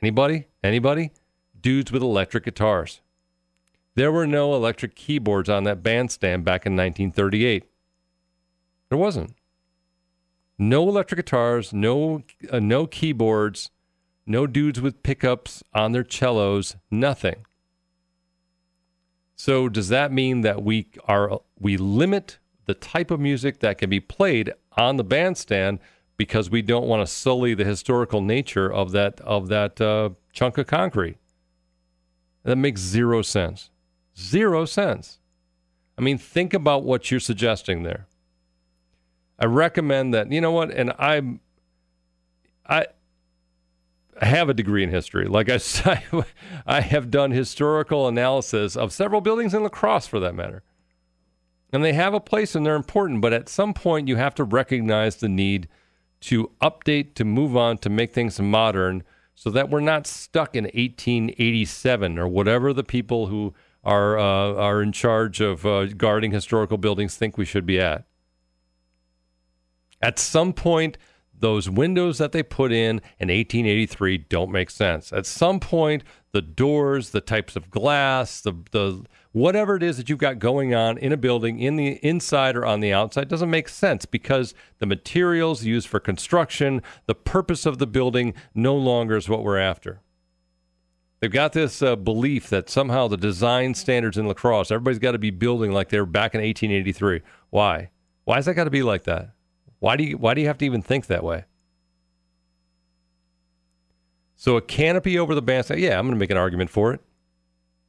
S1: Anybody? Anybody? Dudes with electric guitars. There were no electric keyboards on that bandstand back in 1938. There wasn't. No electric guitars, no uh, no keyboards, no dudes with pickups on their cellos, nothing. So does that mean that we are we limit the type of music that can be played on the bandstand because we don't want to sully the historical nature of that of that uh, chunk of concrete? That makes zero sense. Zero sense. I mean, think about what you're suggesting there. I recommend that. You know what? And I'm, I, I have a degree in history. Like I I have done historical analysis of several buildings in La Crosse, for that matter. And they have a place and they're important. But at some point, you have to recognize the need to update, to move on, to make things modern, so that we're not stuck in 1887 or whatever the people who are uh, are in charge of uh, guarding historical buildings think we should be at. At some point, those windows that they put in in 1883 don't make sense. At some point, the doors, the types of glass, the the whatever it is that you've got going on in a building in the inside or on the outside doesn't make sense because the materials used for construction, the purpose of the building no longer is what we're after. They've got this uh, belief that somehow the design standards in La Crosse, everybody's got to be building like they were back in 1883. Why? Why has that got to be like that? Why do you why do you have to even think that way? So a canopy over the bandstand, yeah, I'm going to make an argument for it.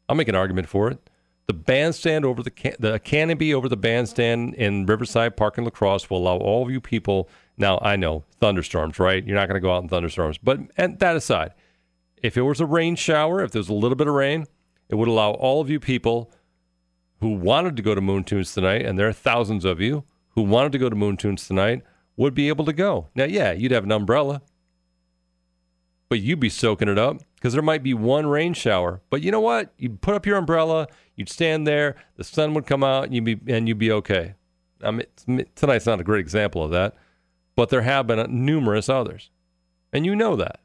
S1: I'll make an argument for it. The bandstand over the can- the canopy over the bandstand in Riverside Park and La Crosse will allow all of you people. Now I know thunderstorms, right? You're not going to go out in thunderstorms, but and that aside, if it was a rain shower, if there was a little bit of rain, it would allow all of you people who wanted to go to Moon Tunes tonight, and there are thousands of you who wanted to go to Moon Tunes tonight, would be able to go. Now, yeah, you'd have an umbrella, but you'd be soaking it up because there might be one rain shower. But you know what? You'd put up your umbrella, you'd stand there, the sun would come out, and you'd be and you'd be okay. I mean, tonight's not a great example of that, but there have been uh, numerous others, and you know that.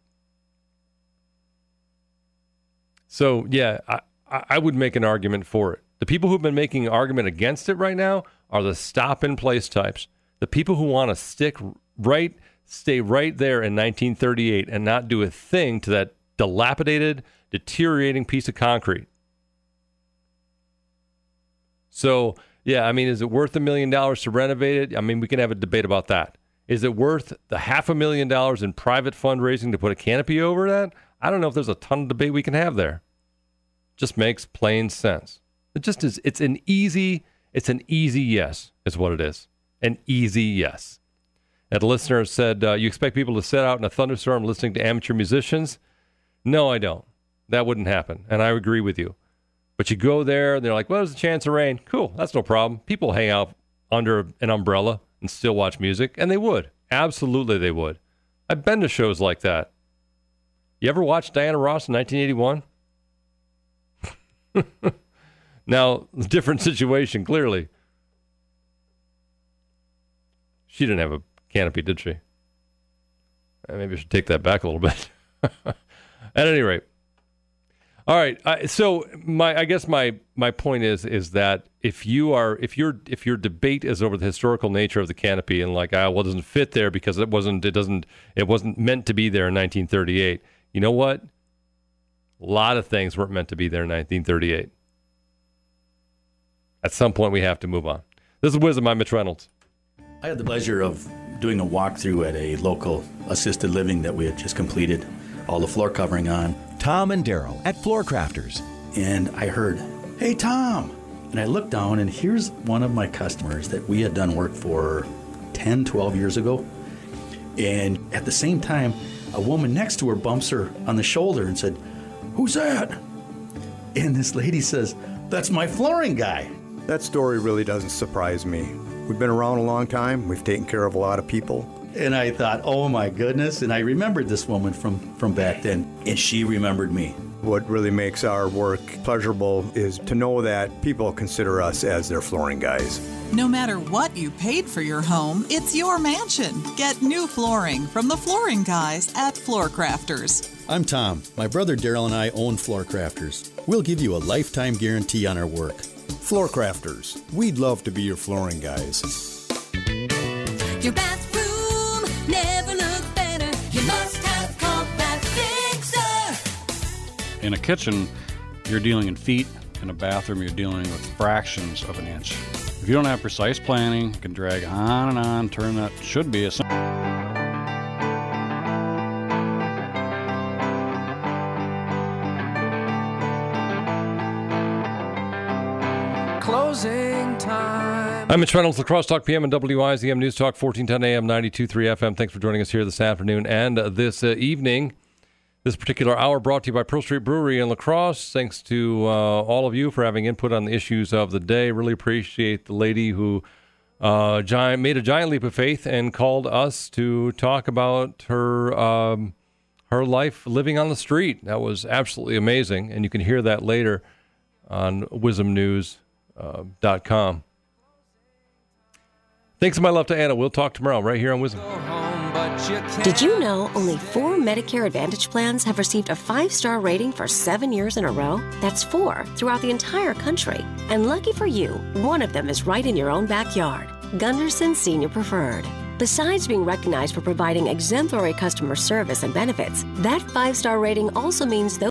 S1: So yeah, I, I I would make an argument for it. The people who've been making an argument against it right now are the stop in place types. The people who want to stick right, stay right there in 1938 and not do a thing to that dilapidated, deteriorating piece of concrete. So yeah, I mean, is it worth a million dollars to renovate it? I mean, we can have a debate about that. Is it worth the half a million dollars in private fundraising to put a canopy over that? I don't know if there's a ton of debate we can have there. Just makes plain sense. It just is. It's an easy. It's an easy yes. Is what it is. An easy yes. And a listener said, uh, "You expect people to sit out in a thunderstorm listening to amateur musicians?" No, I don't. That wouldn't happen, and I agree with you. But you go there, and they're like, "Well, there's a chance of rain." Cool, that's no problem. People hang out under an umbrella and still watch music, and they would. Absolutely, they would. I've been to shows like that. You ever watch Diana Ross in 1981? now, different situation, clearly. She didn't have a canopy, did she? Uh, Maybe I should take that back a little bit. At any rate, all right. I, so my, I guess my my point is is that if you are if your if your debate is over the historical nature of the canopy and like ah well it doesn't fit there because it wasn't it doesn't it wasn't meant to be there in 1938. You know what? A lot of things weren't meant to be there in 1938. At some point, we have to move on. This is WIZM. I'm Mitch Reynolds.
S18: I had the pleasure of doing a walkthrough at a local assisted living that we had just completed, all the floor covering on.
S16: Tom and Daryl at Floor Crafters.
S18: And I heard, Hey, Tom. And I looked down, and here's one of my customers that we had done work for 10, 12 years ago. And at the same time, a woman next to her bumps her on the shoulder and said, Who's that? And this lady says, That's my flooring guy.
S19: That story really doesn't surprise me. We've been around a long time, we've taken care of a lot of people.
S18: And I thought, oh my goodness. And I remembered this woman from, from back then, and she remembered me.
S19: What really makes our work pleasurable is to know that people consider us as their flooring guys.
S20: No matter what you paid for your home, it's your mansion. Get new flooring from the flooring guys at Floor Crafters.
S21: I'm Tom. My brother Daryl and I own Floor Crafters. We'll give you a lifetime guarantee on our work.
S19: Floor Crafters, we'd love to be your flooring guys.
S5: Your bathroom never looked better. You must have Compact Fixer.
S22: In a kitchen, you're dealing in feet. In a bathroom, you're dealing with fractions of an inch. If you don't have precise planning, you can drag on and on, turn that should be a
S23: Closing time.
S1: I'm Mitch Reynolds, La Crosse Talk PM and WIZM News Talk, 1410 AM, 92.3 FM. Thanks for joining us here this afternoon and uh, this uh, evening. This particular hour brought to you by Pearl Street Brewery in La Crosse. Thanks to uh, all of you for having input on the issues of the day. Really appreciate the lady who uh, giant, made a giant leap of faith and called us to talk about her um, her life living on the street. That was absolutely amazing. And you can hear that later on wizmnews.com. Thanks, my love to Anna. We'll talk tomorrow right here on WIZM.
S24: Did you know only four Medicare Advantage plans have received a five star rating for seven years in a row? That's four throughout the entire country. And lucky for you, one of them is right in your own backyard Gundersen Senior Preferred. Besides being recognized for providing exemplary customer service and benefits, that five star rating also means those